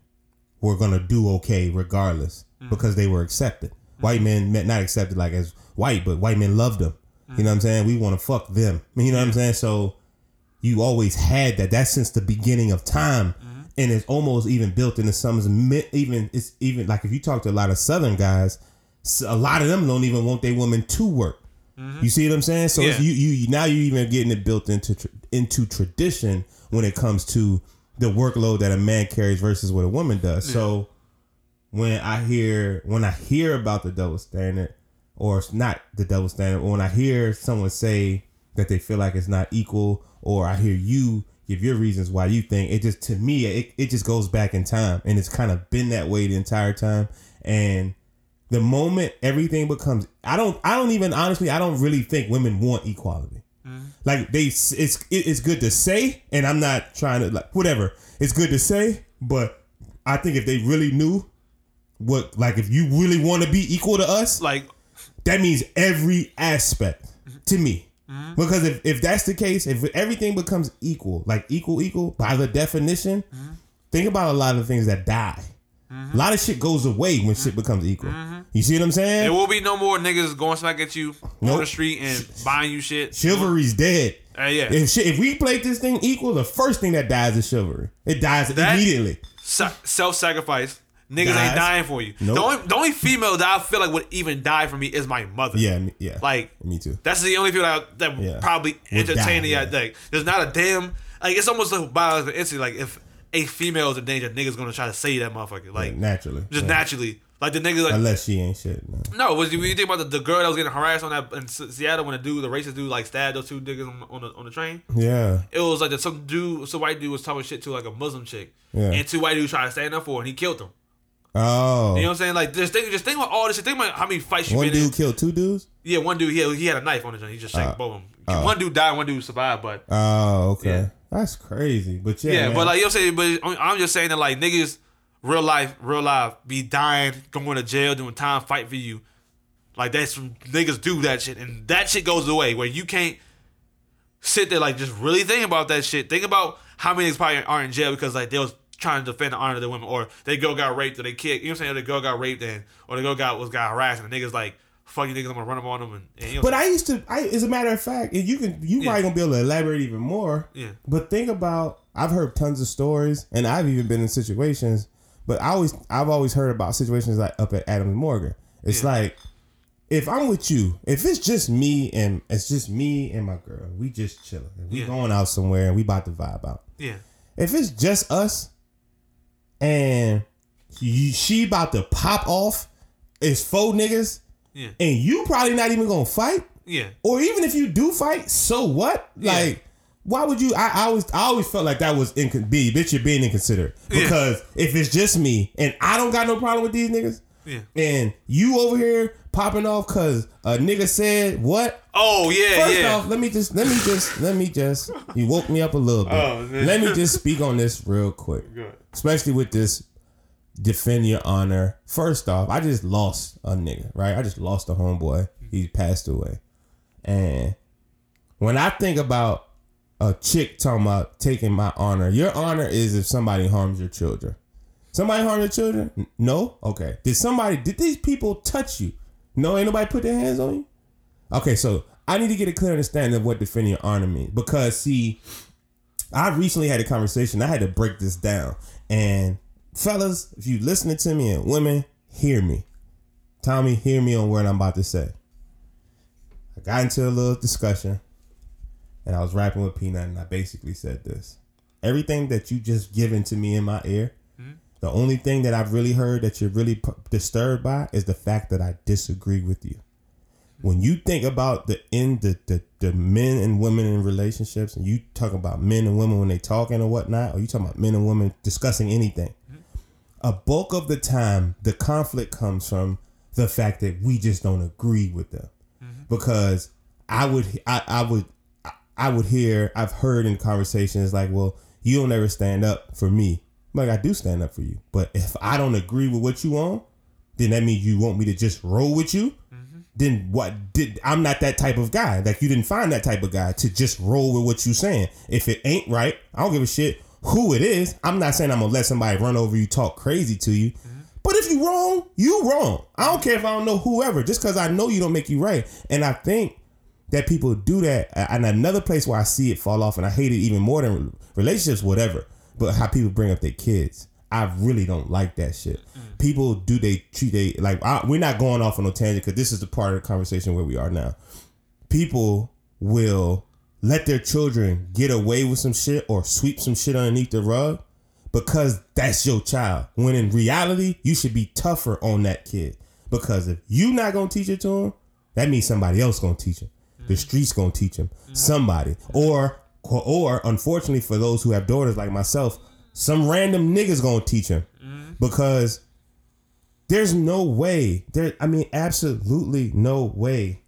were gonna do okay regardless mm. because they were accepted. Mm. White men meant not accepted like as white, but white men loved them. You know what I'm saying? We want to fuck them. You know what I'm saying? So you always had that. That's since the beginning of time, mm-hmm. and it's almost even built into some. Even it's even like if you talk to a lot of Southern guys, a lot of them don't even want their women to work. Mm-hmm. You see what I'm saying? So Yeah. you, you now you're even getting it built into into tradition when it comes to the workload that a man carries versus what a woman does. So when I hear when I hear about the double standard, or it's not the double standard, or when I hear someone say that they feel like it's not equal, or I hear you give your reasons why you think it just to me it, it just goes back in time and it's kind of been that way the entire time and the moment everything becomes I don't I don't even honestly I don't really think women want equality. Mm-hmm. Like they it's it- it's good to say and I'm not trying to like whatever. It's good to say, but I think if they really knew what like if you really want to be equal to us, Like, that means every aspect to me. Mm-hmm. Because if, if that's the case, if everything becomes equal, like equal, equal by the definition, mm-hmm. think about a lot of things that die. Mm-hmm. A lot of shit goes away when shit becomes equal. You see what I'm saying? there will be no more niggas going smack at you on the street and buying you shit. Chivalry's dead. Uh, yeah. If shit, if we played this thing equal, the first thing that dies is chivalry. It dies That- immediately. Self-sacrifice. Niggas Guys. ain't dying for you. Nope. The, only, the only female that I feel like would even die for me is my mother. Yeah, me- yeah. Like me too. That's the only people that, that Yeah. probably Would entertain die, the yeah. idea. There's not a damn like it's almost like biological instinct. Like if a female is in danger, niggas gonna try to save that motherfucker. Like Like, naturally. just Yeah. naturally. Like the nigga like Unless she ain't shit. No. no, was you, you think about the, the girl that was getting harassed on that in Seattle when the dude, the racist dude, like stabbed those two niggas on, on the on the train. Yeah. It was like that some dude, some white dude was talking shit to like a Muslim chick, Yeah. and two white dudes tried to stand up for her, and he killed them. Oh. You know what I'm saying? Like just think, just think about all this shit. Think about how many fights you One been in. dude killed two dudes? Yeah, one dude he had, he had a knife on his joint. He just shot oh. both of them. Oh. one dude died, one dude survived, but Oh, okay. Yeah. That's crazy. But yeah, yeah, man. but like you know what I'm saying. But I'm- just saying that like niggas, real life, real life, be dying, going to jail, doing time, fight for you. Like that's niggas do that shit, and that shit goes away where you can't sit there like just really think about that shit. Think about how many niggas probably are in jail because like they was trying to defend the honor of the women, or they girl got raped, or they kick. you know what I'm saying, or the girl got raped, and or the girl got was got harassed, and the niggas like fuck you niggas, I'm gonna run up on them, and, and you know. But I used to. I, as a matter of fact, you can. You Yeah. probably gonna be able to elaborate even more. Yeah. But think about. I've heard tons of stories, and I've even been in situations. But I always, I've always heard about situations like up at Adams Morgan. It's Yeah. like, if I'm with you, if it's just me and it's just me and my girl, we just chilling. We Yeah. going out somewhere and we about to vibe out. yeah, If it's just us, and you, she about to pop off, it's four niggas, yeah, and you probably not even gonna fight yeah. or even if you do fight, so what? Like, why would you? I, I always, I always felt like that was incon- be bitch. You're being inconsiderate Yeah. because if it's just me and I don't got no problem with these niggas, Yeah. and you over here popping off because a nigga said what? Oh yeah, First yeah. off, let me just, let me just, let me just. You woke me up a little bit. Oh, let me just speak on this real quick, Good. especially with this. Defend your honor. First off, I just lost a nigga, right? I just lost a homeboy. He passed away. And when I think about a chick talking about taking my honor, your honor is if somebody harms your children. Somebody harm your children? No? Okay. Did somebody, did these people touch you? No, ain't nobody put their hands on you. Okay, so I need to get a clear understanding of what defending your honor means because see, I recently had a conversation. I had to break this down, and fellas, if you listening to me and women, hear me. Tommy, hear me on what I'm about to say. I got into a little discussion, and I was rapping with Peanut, and I basically said this: everything that you just given to me in my ear. The only thing that I've really heard that you're really p- disturbed by is the fact that I disagree with you. When you think about the in the, the the men and women in relationships, and you talk about men and women when they talking or whatnot, or you talking about men and women discussing anything, a bulk of the time the conflict comes from the fact that we just don't agree with them because i would i, I would i would hear i've heard in conversations like well you don't ever stand up for me like i do stand up for you but if i don't agree with what you on then that means you want me to just roll with you mm-hmm. then what did I'm not that type of guy. Like you didn't find that type of guy to just roll with what you saying. If it ain't right, I don't give a shit who it is. I'm not saying I'm gonna let somebody run over you, talk crazy to you. Mm-hmm. But if you wrong, you wrong. I don't care if I don't know whoever. Just because I know you don't make you right. And I think that people do that. And another place where I see it fall off, and I hate it even more than relationships, whatever. But how people bring up their kids. I really don't like that shit. Mm. People do they treat they like I, we're not going off on a tangent because this is the part of the conversation where we are now. People will let their children get away with some shit or sweep some shit underneath the rug because that's your child. When in reality, you should be tougher on that kid because if you not gonna teach it to him, that means somebody else gonna teach him. The mm. streets gonna teach him. Mm. Somebody or or unfortunately for those who have daughters like myself, some random niggas gonna teach him mm-hmm. because there's no way there. I mean, absolutely no way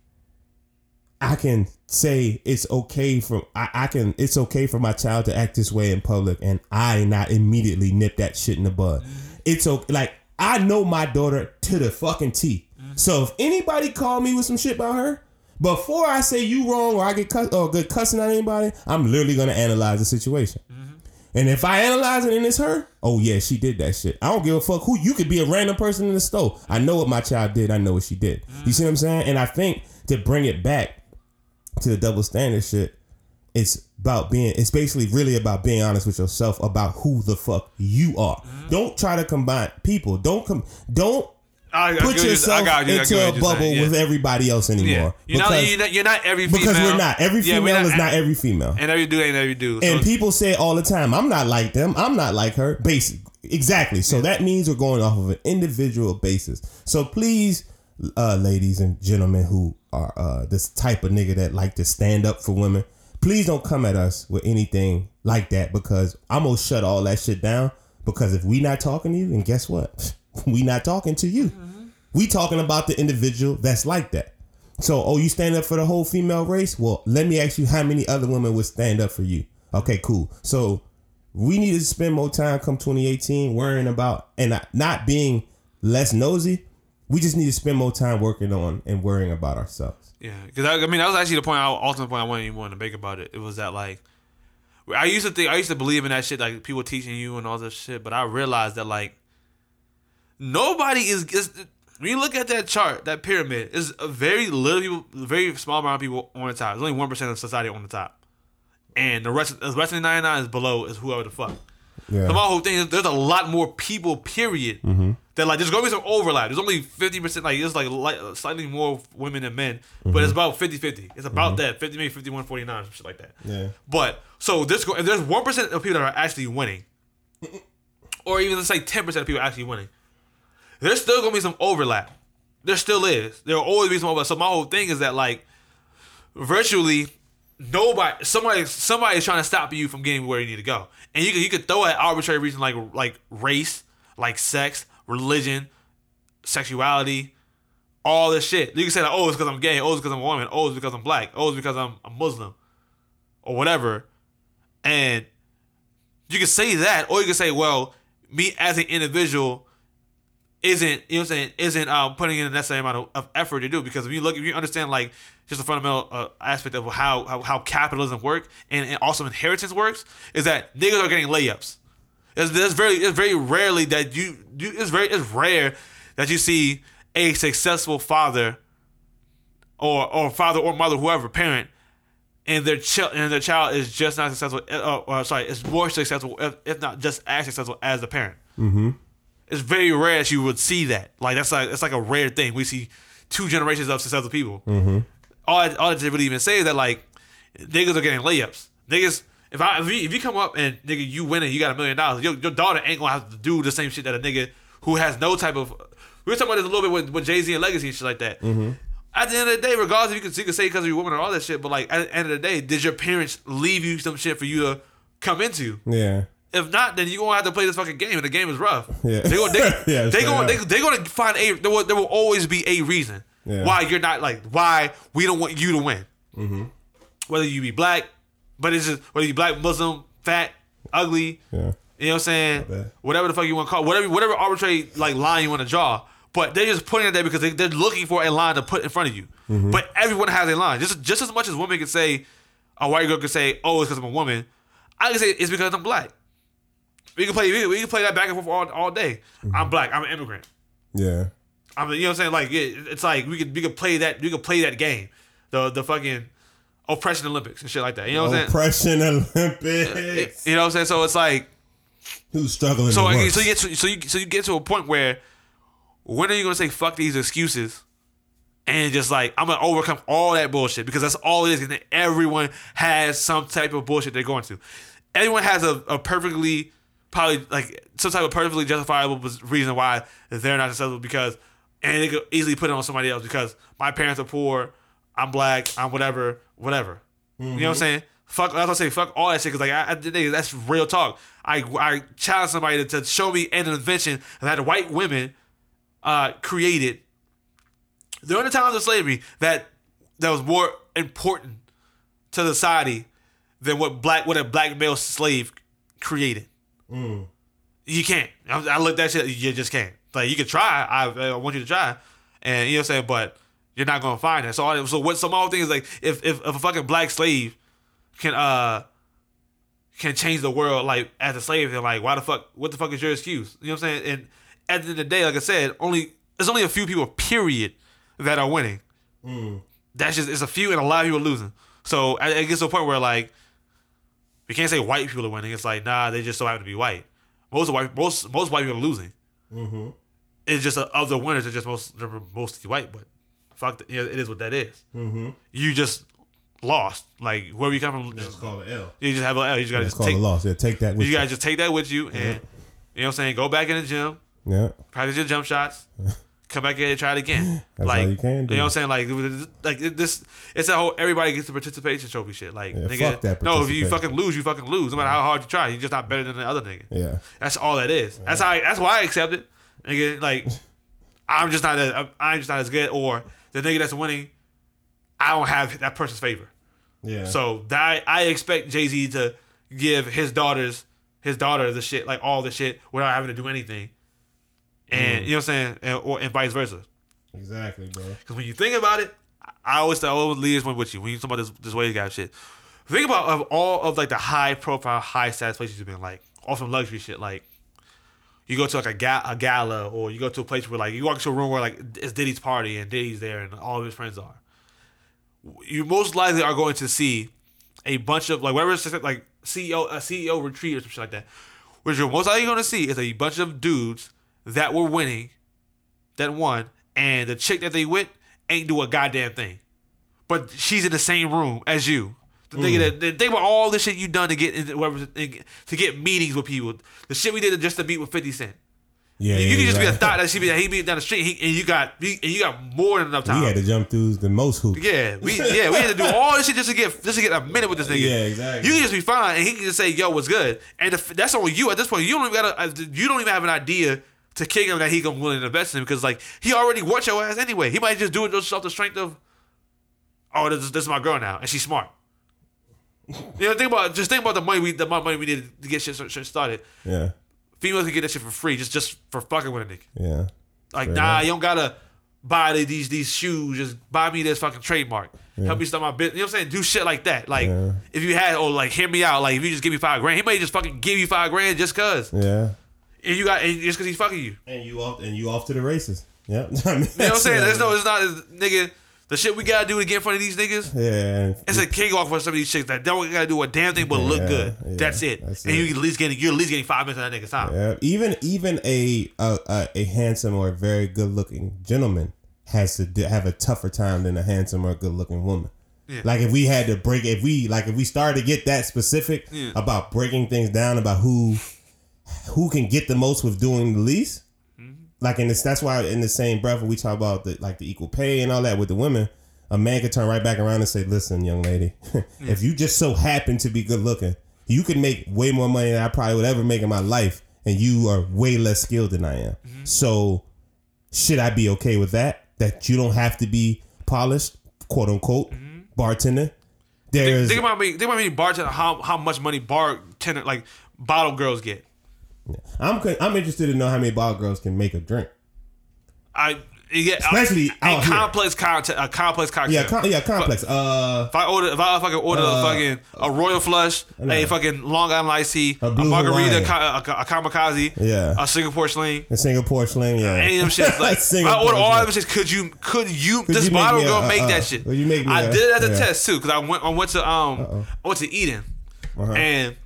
I can say it's okay for I, I can it's okay for my child to act this way in public and I not immediately nip that shit in the bud. Mm-hmm. It's okay like I know my daughter to the fucking T. Mm-hmm. So if anybody call me with some shit about her, before I say you wrong or I get cuss or good cussing at anybody, I'm literally gonna analyze the situation. Mm-hmm. And if I analyze it and it's her, oh yeah, she did that shit. I don't give a fuck who you could be a random person in the store. I know what my child did. I know what she did. You see what I'm saying? And I think to bring it back to the double standard shit, it's about being it's basically really about being honest with yourself about who the fuck you are. Mm-hmm. Don't try to combine people. Don't come don't I, I put yourself I got you, into a bubble saying, yeah. with everybody else anymore. Yeah, you're not, Because- you're not. You're not every female. because we're not. Every Yeah, female not- is not every female. And every dude ain't every dude. And people say all the time, I'm not like them. I'm not like her. Basic. Exactly. So that means we're going off of an individual basis. So please, uh, ladies and gentlemen who are uh, this type of nigga that like to stand up for women, please don't come at us with anything like that because I'm gonna shut all that shit down. Because if we not talking to you, then guess what? We not talking to you. We talking about the individual that's like that. So, oh, you stand up for the whole female race? Well, let me ask you how many other women would stand up for you? Okay, cool. So, we need to spend more time come 2018 worrying about and not- not being less nosy. We just need to spend more time working on and worrying about ourselves. Yeah, because I, I mean that was actually the point. I, ultimate point I wanted even want to make about it. It was that like I used to think I used to believe in that shit, like people teaching you and all this shit. But I realized that like nobody is. is when you look at that chart, that pyramid is a very little people, very small amount of people on the top. There's only one percent of society on the top, and the rest, the rest of the ninety nine is below. Is whoever the fuck. Yeah. So my whole thing is there's a lot more people, period. Mm-hmm. That like there's gonna be some overlap. There's only fifty percent, like it's like light, slightly more women than men, but mm-hmm. it's about 50-50. It's about mm-hmm. that 50 maybe 51 49 some shit like that. Yeah. But so this if there's one percent of people that are actually winning, or even let's say ten percent of people actually winning, there's still gonna be some overlap. There still is. There will always be some overlap. So my whole thing is that like virtually nobody somebody somebody is trying to stop you from getting where you need to go. And you can you could throw at arbitrary reason like like race, like sex, religion, sexuality, all this shit. You can say like, oh, it's because I'm gay, oh, it's because I'm a woman, oh, it's because I'm black, oh, it's because I'm a Muslim, or whatever. And you can say that, or you can say, well, me as an individual isn't you know I'm saying isn't um putting in a necessary amount of, of effort to do because if you look if you understand like just the fundamental uh, aspect of how, how how capitalism works and, and also inheritance works is that niggas are getting layups. It's, it's very it's very rarely that you, you it's very it's rare that you see a successful father or or father or mother, whoever parent, and their child and their child is just not successful. Uh, uh, sorry, is more successful, if, if not just as successful as the parent. Mm-hmm. It's very rare that you would see that. Like that's like it's like a rare thing. We see two generations of successful people. Mm-hmm. All I, all I really even say is that like niggas are getting layups. Niggas. If I if you, if you come up and nigga you win and you got a million dollars, your, your daughter ain't gonna have to do the same shit that a nigga who has no type of. We were talking about this a little bit with, with Jay Z and Legacy and shit like that. At the end of the day, regardless if you can, you can say because of your woman or all that shit, but like at the end of the day, did your parents leave you some shit for you to come into? Yeah. If not, then you gonna have to play this fucking game, and the game is rough. Yeah. they gonna they, [laughs] Yeah, they gonna they, they gonna find a there will, there will always be a reason Yeah. why you're not like why we don't want you to win. Mm-hmm. Whether you be black, but it's just whether you black, Muslim, fat, ugly, Yeah. you know what I'm saying? Whatever the fuck you want to call whatever whatever arbitrary like line you want to draw. But they're just putting it there because they, they're looking for a line to put in front of you. But everyone has a line. Just just as much as women can say, a white girl can say, "Oh, it's because I'm a woman." I can say it's because I'm black. We can play we can, we can play that back and forth all, all day. I'm mm-hmm. black. I'm an immigrant. Yeah. I mean, you know what I'm saying? Like it, it's like we could we could play that we could play that game, the the fucking oppression Olympics and shit like that. You know what I'm saying? Oppression Olympics. You know what I'm saying? So it's like Who's struggling? So, the like, worst? so you get to, so you so you get to a point where when are you gonna say fuck these excuses and just like I'm gonna overcome all that bullshit because that's all it is. And everyone has some type of bullshit they're going to. Everyone has a, a perfectly probably like some type of perfectly justifiable reason why they're not successful because and they could easily put it on somebody else because my parents are poor, I'm black, I'm whatever, whatever. You know what I'm saying? Fuck, that's what I say. Fuck all that shit. Cause like, I, I, that's real talk. I I challenge somebody to, to show me an invention that white women uh, created during the times of slavery that that was more important to the society than what black what a black male slave created. You can't. I, I looked at shit. You just can't. Like you can try. I, I want you to try, and you know what I'm saying. But you're not gonna find it. So all, so what? Some other things like if, if if a fucking black slave can uh can change the world like as a slave, then like why the fuck? What the fuck is your excuse? You know what I'm saying? And at the end of the day, like I said, only there's only a few people, period, that are winning. That's just it's a few and a lot of people losing. So I- it gets to a point where like we can't say white people are winning. It's like nah, they just so happen to be white. Most of white most most white people are losing. It's just uh, of the winners. It's just most they're mostly white, but fuck, the, yeah, it is what that is. You just lost. Like where you come from, just, call it L. you just have a L. You just gotta It's just take. a loss. Yeah, take that with You gotta just take that with you, and you know what I'm saying. Go back in the gym, Yeah. practice your jump shots. [laughs] Come back in and try it again. [gasps] That's like you can do. You know what I'm saying? Like, like this. It's a whole. Everybody gets the participation trophy shit. Like, Yeah, nigga. that no, if you fucking lose, you fucking lose. No matter how hard you try, you're just not better than the other nigga. Yeah. That's all that is. That's how. I, that's why I accept it. Nigga, like, [laughs] I'm just not. A, I'm just not as good. Or the nigga that's winning, I don't have that person's favor. Yeah. So that I expect Jay Z to give his daughters, his daughter, the shit like all the shit without having to do anything, and you know what I'm saying, and, or and vice versa. exactly, bro. Because when you think about it, I always I always oh, leave this one with you. When you talk about this this wage guy shit, think about of all of like the high profile, high status places you've been like, all from luxury shit. Like you go to like a, ga- a gala, or you go to a place where like you walk into a room where like it's Diddy's party and Diddy's there and all of his friends are. You most likely are going to see a bunch of like whatever it's like CEO a CEO retreat or some shit like that. What you're most likely going to see is a bunch of dudes that were winning that won, and the chick that they with ain't do a goddamn thing. But she's in the same room as you. The nigga mm. that, that think about all the shit you done to get into whatever to get meetings with people. The shit we did just to meet with Fifty Cent. Yeah. you yeah, can just be a thought that she be that he be down the street he, and you got and you got more than enough time. We had to jump through the most hoops. Yeah, we yeah we had to do all this shit just to get just to get a minute with this nigga. Yeah, exactly. You can just be fine, and he can just say, "Yo, what's good?" And if, that's on you at this point. You don't even got. You don't even have an idea to kick him that he gonna willing to invest in him because like he already wants your ass anyway. He might just do it just off the strength of, oh, this, is- this is my girl now, and she's smart. You know, think about just think about the money we the amount of money we needed to get shit, shit started. Yeah. Females can get that shit for free just just for fucking with a nigga. Yeah. Like, nah, enough. you don't gotta buy the- these these shoes. Just buy me this fucking trademark. Help me start my business. You know what I'm saying? Do shit like that. Like, Yeah. if you had, or like, hear me out. Like, if you just give me five grand, he may just fucking give you five grand just cause. Yeah. And you got, and just cause he's fucking you. And you off and you off to the races. Yeah, I mean, You know what I'm saying? There's no, [laughs] it's not, nigga. The shit we gotta do to get in front of these niggas. Yeah, It's a cakewalk for some of these chicks that don't gotta do a damn thing but look good. yeah, that's it. that's and it. you at least getting you're at least getting five minutes of that nigga's time. Yeah, even even a a, a a handsome or very good looking gentleman has to have a tougher time than a handsome or good looking woman. Yeah. Like if we had to break, if we like if we started to get that specific Yeah. about breaking things down about who who can get the most with doing the least. Mm-hmm. Like in this, that's why in the same breath when we talk about the like the equal pay and all that with the women, a man could turn right back around and say, "Listen, young lady, [laughs] if you just so happen to be good looking, you can make way more money than I probably would ever make in my life, and you are way less skilled than I am. Mm-hmm. So, should I be okay with that? That you don't have to be polished, quote unquote, bartender. There's Think about me. Think about me bartender. How how much money bartender like bottle girls get. I'm I'm interested to know how many bottle girls can make a drink. I yeah, Especially a, complex content, a complex cocktail. Yeah, com- yeah, complex. Uh, If I order, if I fucking order Uh, a fucking a royal flush, a fucking Long Island iced tea, A a, margarita, a, a kamikaze, Yeah. a Singapore sling, the Singapore sling, yeah. any of them shit. [laughs] Like, if I order all of them shit. Could you? Could you? Could this you bottle girl uh, make uh, that shit? could you make I a- did it as a yeah. test too because I went. I went to um. I went to Eden, Uh-huh. and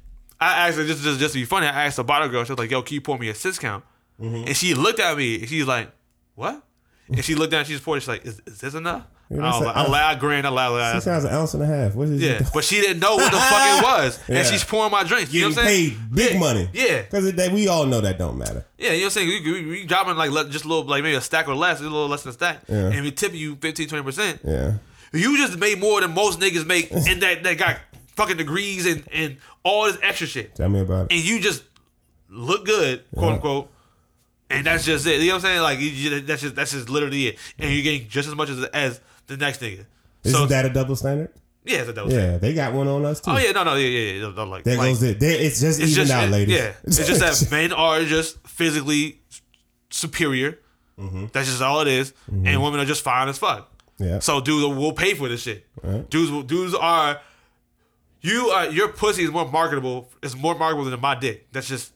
I asked her just, just just to be funny. I asked the bottle girl. She was like, "Yo, can you pour me a six count?" Mm-hmm. And she looked at me. and She's like, "What?" And she looked down. She just poured. She's like, "Is, is this enough?" Yeah, I was like, a- I laughed, grin, I laughed. Six ounce, an ounce and a half. What is Yeah, but she didn't know what the [laughs] fuck it was, Yeah. and she's pouring my drinks. You know what I'm saying? paid big money. Yeah. because we all know that don't matter. Yeah, you know what I'm saying? You, you, you dropping like just a little, like maybe a stack or less, a little less than a stack, Yeah. and we tip you 15, 20 percent. Yeah, You just made more than most niggas make, [laughs] and that that got fucking degrees and and all this extra shit, tell me about it. and you just look good, quote Yeah. unquote. And that's just it. You know what I'm saying? Like you, that's just that's just literally it. And you're getting just as much as as the next nigga. Isn't so that a double standard? yeah, it's a double. Standard. Yeah, they got one on us too. Oh yeah, no, no, yeah, yeah, yeah. No, like, There like, goes it. There, it's just It's even just out, it- ladies. Yeah, it's just that [laughs] men are just physically superior. Mm-hmm. That's just all it is. and women are just fine as fuck. Yeah. So dudes will pay for this shit. Right. Dudes, will, dudes are. You are your pussy is more marketable. It's more marketable than my dick. That's just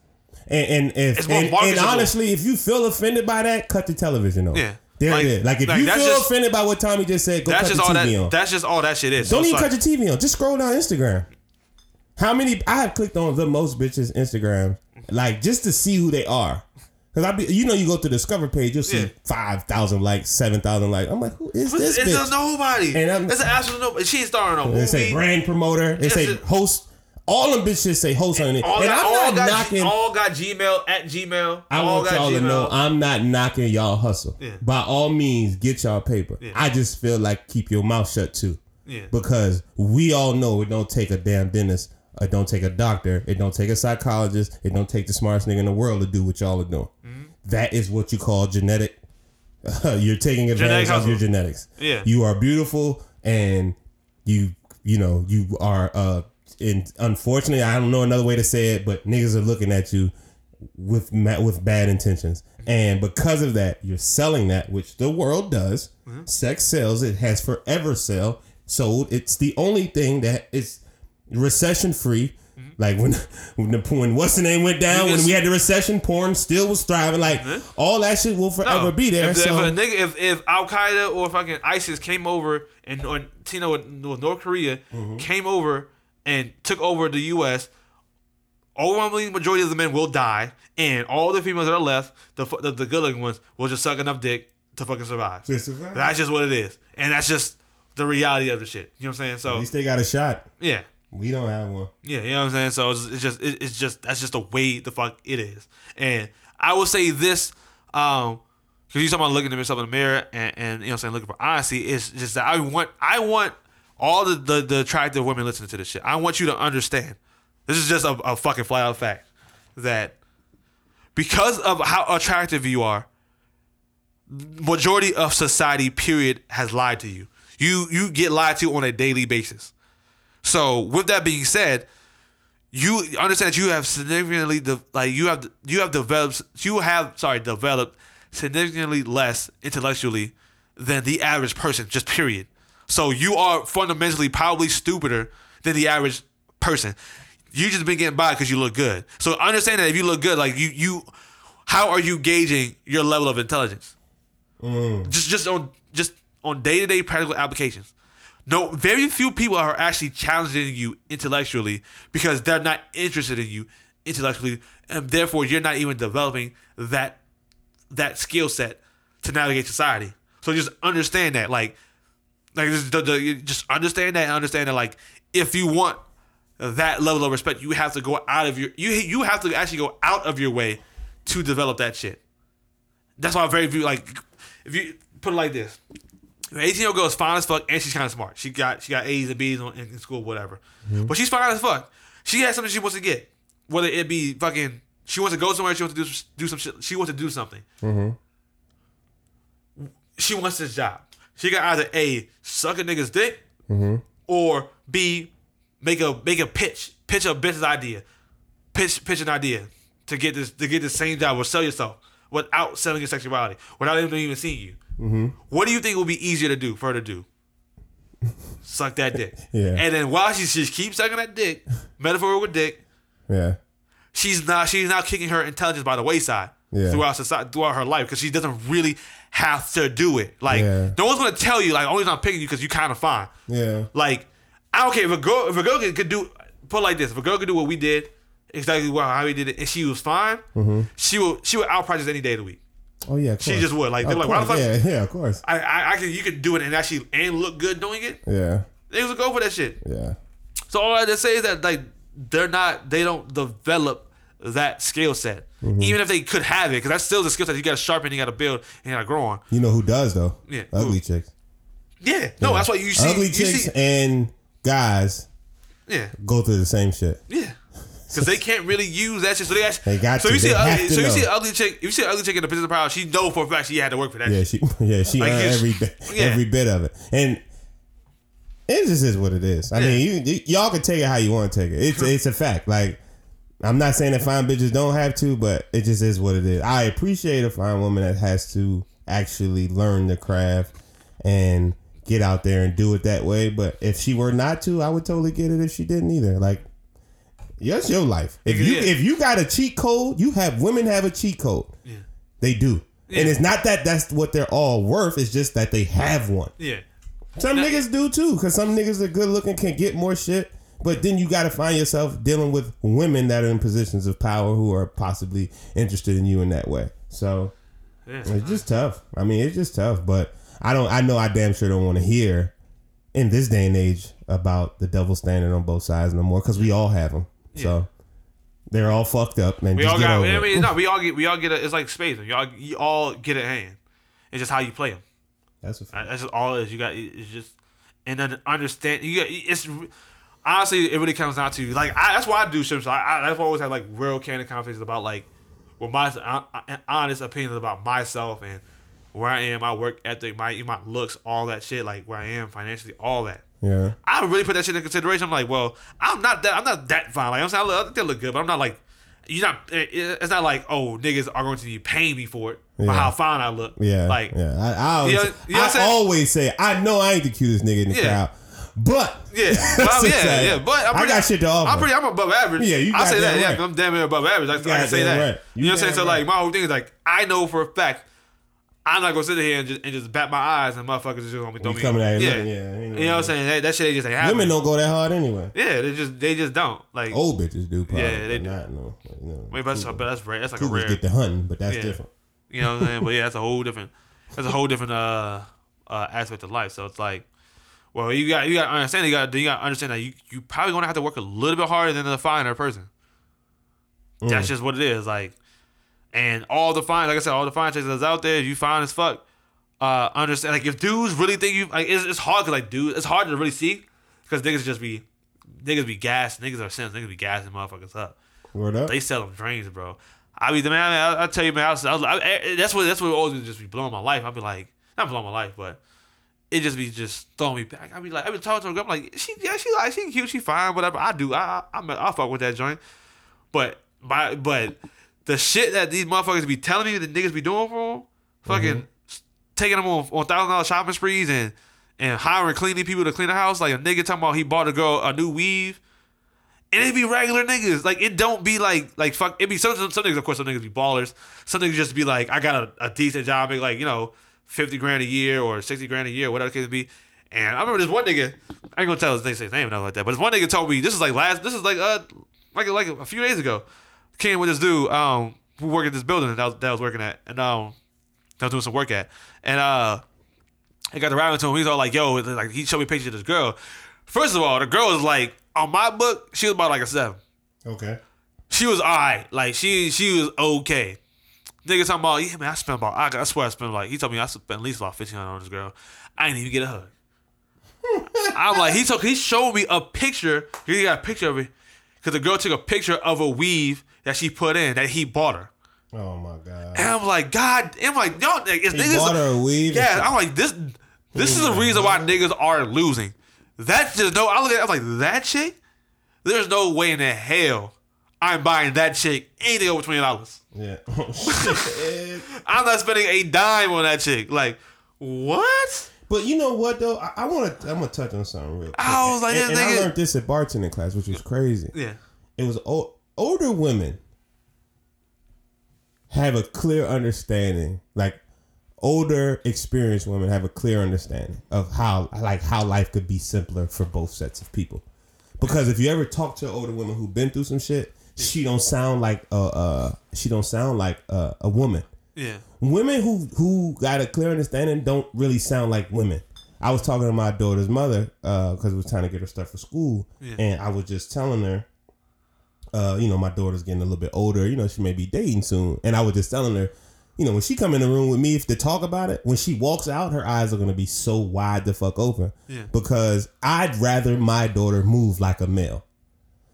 And and if and, and honestly, if you feel offended by that, cut the television on. Yeah. there Like- it is. Like if like, you feel just- offended by what Tommy just said, go cut the TV that. on. That's just all that shit is. Don't So even cut your TV on. Just scroll down Instagram. How many? I have clicked on the most bitches Instagram, like just to see who they are. Cause I be, you know, you go to the discover page, you'll see Yeah. five thousand likes, seven thousand likes. I'm like, who is this it's bitch? a nobody. And I'm- it's an absolute nobody. She's starring on They movie. say brand promoter. They say host. All them bitches say host on it. all and got, I'm all not got, knocking. all got Gmail at Gmail. I all want y'all Gmail. to know I'm not knocking y'all hustle. Yeah. By all means, get y'all paper. Yeah. I just feel like keep your mouth shut too. Yeah. Because we all know it don't take a damn dentist. It don't take a doctor. It don't take a psychologist. It don't take the smartest nigga in the world to do what y'all are doing. Mm-hmm. That is what you call genetic. [laughs] you're taking advantage Genetic of your genetics. Yeah. You are beautiful and you you know you are uh and unfortunately I don't know another way to say it, but niggas are looking at you with ma- with bad intentions, and because of that, you're selling that, which the world does. Sex sells. It has forever sell sold. It's the only thing that is recession free. Like when [laughs] when the when what's the name went down when we had the recession, porn still was thriving. Like all that shit will forever No. be there. If, so if a nigga, if, if Al Qaeda or fucking ISIS came over and or you know with North Korea Mm-hmm. came over and took over the U.S., overwhelming majority of the men will die, and all the females that are left, the the, the good looking ones, will just suck enough dick to fucking survive. Survive. That's just what it is, and that's just the reality of the shit. You know what I'm saying? So at least they got a shot. yeah. We don't have one. Yeah, you know what I'm saying. So it's, it's just it, it's just that's just the way the fuck it is. And I will say this, um, because you talking about looking at yourself in the mirror and, and you know what I'm saying looking for honesty. It's just that I want I want all the, the the attractive women listening to this shit. I want you to understand. This is just a, a fucking flat out fact that because of how attractive you are, majority of society period has lied to you. You you get lied to on a daily basis. So with that being said, you understand that you have significantly de- like you have you have developed you have sorry developed significantly less intellectually than the average person just period. So you are fundamentally probably stupider than the average person. You just been getting by because you look good. So understand that if you look good, like you you, how are you gauging your level of intelligence? Mm. Just just on just on day to day practical applications. No, very few people are actually challenging you intellectually because they're not interested in you intellectually, and therefore you're not even developing that that skill set to navigate society. So just understand that, like, like just, just understand that and understand that, like, if you want that level of respect, you have to go out of your you you have to actually go out of your way to develop that shit. That's why very few like if you put it like this. An 18 year old girl is fine as fuck and she's kind of smart. She got she got A's and B's on, in, in school, whatever. Mm-hmm. But she's fine as fuck. She has something she wants to get, whether it be fucking she wants to go somewhere, she wants to do do some shit, she wants to do something. Mm-hmm. She wants this job. She got either a suck a nigga's dick mm-hmm. or b make a make a pitch, pitch a business idea, pitch pitch an idea to get this to get the same job or sell yourself without selling your sexuality, without even seeing you. Mm-hmm. What do you think will be easier to do for her to do? Suck that dick. [laughs] Yeah. And then while she just keeps sucking that dick, metaphorical dick, Yeah. she's not she's now kicking her intelligence by the wayside Yeah. throughout society throughout her life because she doesn't really have to do it. Like Yeah. no one's gonna tell you like only I'm picking you because you kind of fine. Yeah. Like I don't care if a girl if a girl could, could do put like this if a girl could do what we did exactly how we did it and she was fine mm-hmm. she will she would outpractice any day of the week. Oh yeah. She just would like they're Of like why the fuck Yeah. Yeah. Of course. I, I I can you can do it and actually and look good doing it. Yeah. Niggas will go for that shit. Yeah. So all I to say is that like they're not they don't develop that skill set. Mm-hmm. Even if they could have it, because that's still the skill set you gotta sharpen, you gotta build, and you gotta grow on. You know who does though? Yeah. Ugly Who? chicks. Yeah. No, that's why you see Ugly you chicks see, and guys Yeah. go through the same shit. Yeah. Because they can't really use that shit. So they actually. They got so to. you see, They a have ugly, so you know. see ugly chick. If you see an ugly chick in the position of power, she know for a fact she had to work for that. Yeah, shit. she [laughs] yeah she Like, every bit yeah. every bit of it, and it just is what it is. I mean, you, y'all can take it how you want to take it. It's it's a fact. Like I'm not saying that fine bitches don't have to, but it just is what it is. I appreciate a fine woman that has to actually learn the craft and get out there and do it that way. But if she were not to, I would totally get it if she didn't either. Like. That's your life. If you Yeah. if you got a cheat code, you have women have a cheat code. Yeah. They do. Yeah. And it's not that that's what they're all worth. It's just that they have one. Yeah. Some niggas do too, because some niggas are good looking can get more shit. But then you got to find yourself dealing with women that are in positions of power who are possibly interested in you in that way. So Yeah. it's just tough. I mean, it's just tough. But I don't. I know I damn sure don't want to hear in this day and age about the double standard on both sides no more because we all have them. So they're all fucked up. Man, We all get got. I it. mean, no, [laughs] we all get. We all get. A, it's like space. You all, you all get a hand. It's just how you play them. That's a fact. That's just all it is. You got. It's just and then understand. You got. It's honestly, it really comes down to like. I, that's why I do. So I, I, that's why I always have like real candid conversations about like, well, my honest opinions about myself and where I am, my work ethic, my my looks, all that shit. Like where I am financially, all that. Yeah. I really put that shit in consideration. I'm like, well, I'm not that. I'm not that fine. Like I'm saying, I look, I think they look good, but I'm not like. You're not. it- It's not like oh niggas are going to be paying me for it for Yeah. how fine I look. Yeah, Like yeah. I, I, always, You know- you know I always say, I know I ain't the cutest nigga in the Yeah. crowd, but Yeah, [laughs] well, yeah, yeah. But I'm pretty, I got shit to offer. I'm pretty. I'm above average. Yeah, you I say that. goddamn Yeah, I'm damn near above average. I, I can say that. right. You, You know what I'm saying? damn So like, my whole thing is like, I know for a fact, I'm not gonna sit here and just and just bat my eyes and motherfuckers just gonna be throwing You me. coming at yeah. looking, yeah, no- You know what I'm saying? That, that shit ain't just ain't happening. women don't go that hard anyway. Yeah, they just they just don't like. Old bitches do probably. Yeah, they but do. Not, no, you know, Maybe that's but that's rare. That's like a cougars rare. get the hunting, but that's Yeah. different. You know what I'm saying? But yeah, that's a whole different. That's a whole different uh, uh aspect of life. So it's like, well, you got you got to understand. You got you got to understand that you you probably gonna have to work a little bit harder than the finer person. Mm. That's just what it is. Like, and all the fine, like I said, all the fine chicks that's out there, if you fine as fuck. Uh, understand? Like, if dudes really think you, like, it's, it's hard because like, dude, it's hard to really see because niggas just be, niggas be gas, niggas are sense, niggas be gassing motherfuckers up. Word up. They sell them dreams, bro. I be the man. I, I tell you, man. I was, I was, I, I- that's what that's what always just be blowing my life. I be like, not blowing my life, but it just be just throwing me back. I be like, I be talking to a girl. I'm like, she, yeah, she like, she cute, she fine, whatever. I do. I, I, I, I fuck with that joint. But, by, but the shit that these motherfuckers be telling me, the niggas be doing for them, fucking taking them on on thousand dollar shopping sprees and and hiring cleaning people to clean the house. Like a nigga talking about he bought a girl a new weave. And it be regular niggas. Like it don't be like like fuck. It be some some, some niggas. Of course, some niggas be ballers. Some niggas just be like, I got a, a decent job, make like you know, fifty grand a year or sixty grand a year, whatever the case be. And I remember this one nigga. I ain't gonna tell his name, his name, nothing like that. But this one nigga told me this is like last. This is like uh like like a few days ago. Came with this dude um who worked at this building that I was, that I was working at and um that I was doing some work at and uh I got to ride into him. He's all like, "Yo," like he showed me pictures of this girl. First of all, the girl was like on my book. She was about like a seven. Okay. She was alright. Like she she was okay. Nigga talking about yeah man. I spent about I, I swear I spent like he told me I spent at least about fifteen hundred on this girl. I didn't even get a hug. [laughs] I'm like he took he showed me a picture. He got a picture of it because the girl took a picture of a weave that she put in that he bought her. Oh my god. And I'm like, God, I'm like, it's He niggas. bought her a weave. Yeah, I'm like, this this is the reason why niggas are losing. That's just no. I look at it, I'm like, that chick. There's no way in the hell I'm buying that chick anything over twenty dollars. Yeah. [laughs] [laughs] I'm not spending a dime on that chick. Like, what? But you know what though? I, I want to. I'm gonna touch on something real quick. I was like, and, and I learned this at bartending class, which was crazy. Yeah, It was o- older women have a clear understanding, like older, experienced women have a clear understanding of how, like, how life could be simpler for both sets of people. Because if you ever talk to older women who've been through some shit, she don't sound like a, uh, she don't sound like a, a woman yeah, women who who got a clear understanding don't really sound like women. I was talking to my daughter's mother because we was trying to get her stuff for school, Yeah. and I was just telling her, uh, you know, my daughter's getting a little bit older. You know, she may be dating soon, and I was just telling her, you know, when she come in the room with me, if to talk about it, when she walks out, her eyes are gonna be so wide the fuck open, Yeah. because I'd rather my daughter move like a male.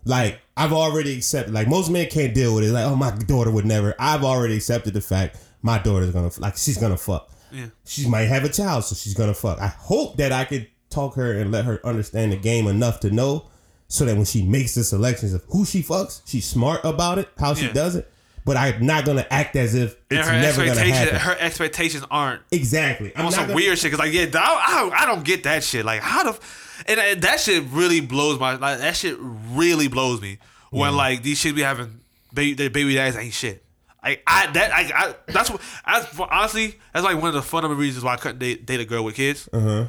Like I've already accepted. Like most men can't deal with it. Like oh my daughter would never. I've already accepted the fact my daughter's gonna like she's gonna fuck. yeah, She might have a child, so she's gonna fuck. I hope that I could talk her and let her understand the game enough to know, so that when she makes the selections of who she fucks, she's smart about it, how she Yeah. does it. But I'm not gonna act as if and it's never gonna happen. her expectations aren't exactly. I'm on some gonna- weird shit. Cause like, yeah, I, I, I don't get that shit. Like, how the, and, and that shit really blows my, like, that shit really blows me when like these shit be having baby, their baby daddies ain't shit. Like I that I, I that's what honestly that's like one of the fundamental reasons why I couldn't date, date a girl with kids. Uh-huh.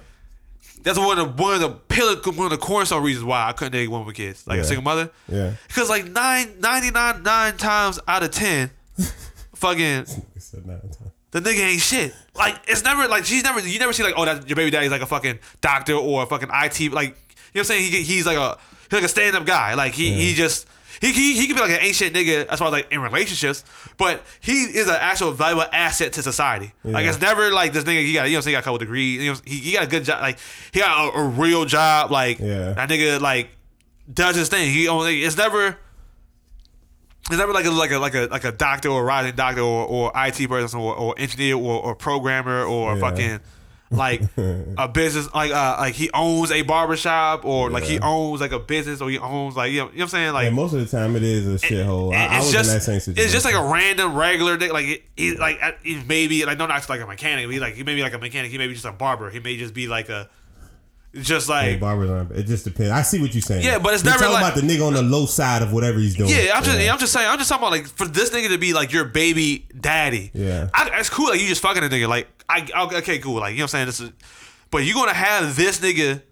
That's one of the one of the pillar one of the cornerstone reasons why I couldn't date one with kids, like Yeah. a single mother. Yeah. Because like nine ninety nine nine times out of ten, [laughs] fucking It's nine time. the nigga ain't shit. Like it's never like she's never you never see like oh that your baby daddy's like a fucking doctor or a fucking IT like you know what I'm saying he he's like a he's like a stand up guy like he he just he, he he could be like an ancient nigga as far as like in relationships but he is an actual valuable asset to society like Yeah. it's never like this nigga he got you know what I'm saying he got a couple degrees you know he, he got a good job like he got a, a real job like Yeah. that nigga like does his thing he only it's never it's never like a like a like a like a doctor or a rising doctor or, or IT person or, or engineer or, or programmer or Yeah. fucking like a business like uh like he owns a barbershop or like he owns like a business or he owns like you know, you know what I'm saying? Like And most of the time, it is a shithole. I, I it's was just in that same situation. it's just like a random regular dick like he like he maybe like no not like a mechanic he like he may be like a mechanic. He may be just a barber. He may just be like a just like Hey, barbers aren't. It just depends. I see what you're saying. Yeah, but it's You're never talking like- about the nigga on the low side of whatever he's doing. Yeah, I'm just, I'm just saying, I'm just talking about like for this nigga to be like your baby daddy. Yeah. I, it's cool. Like you just fucking a nigga. Like I, okay, cool. Like you know what I'm saying. This is, but you're gonna have this nigga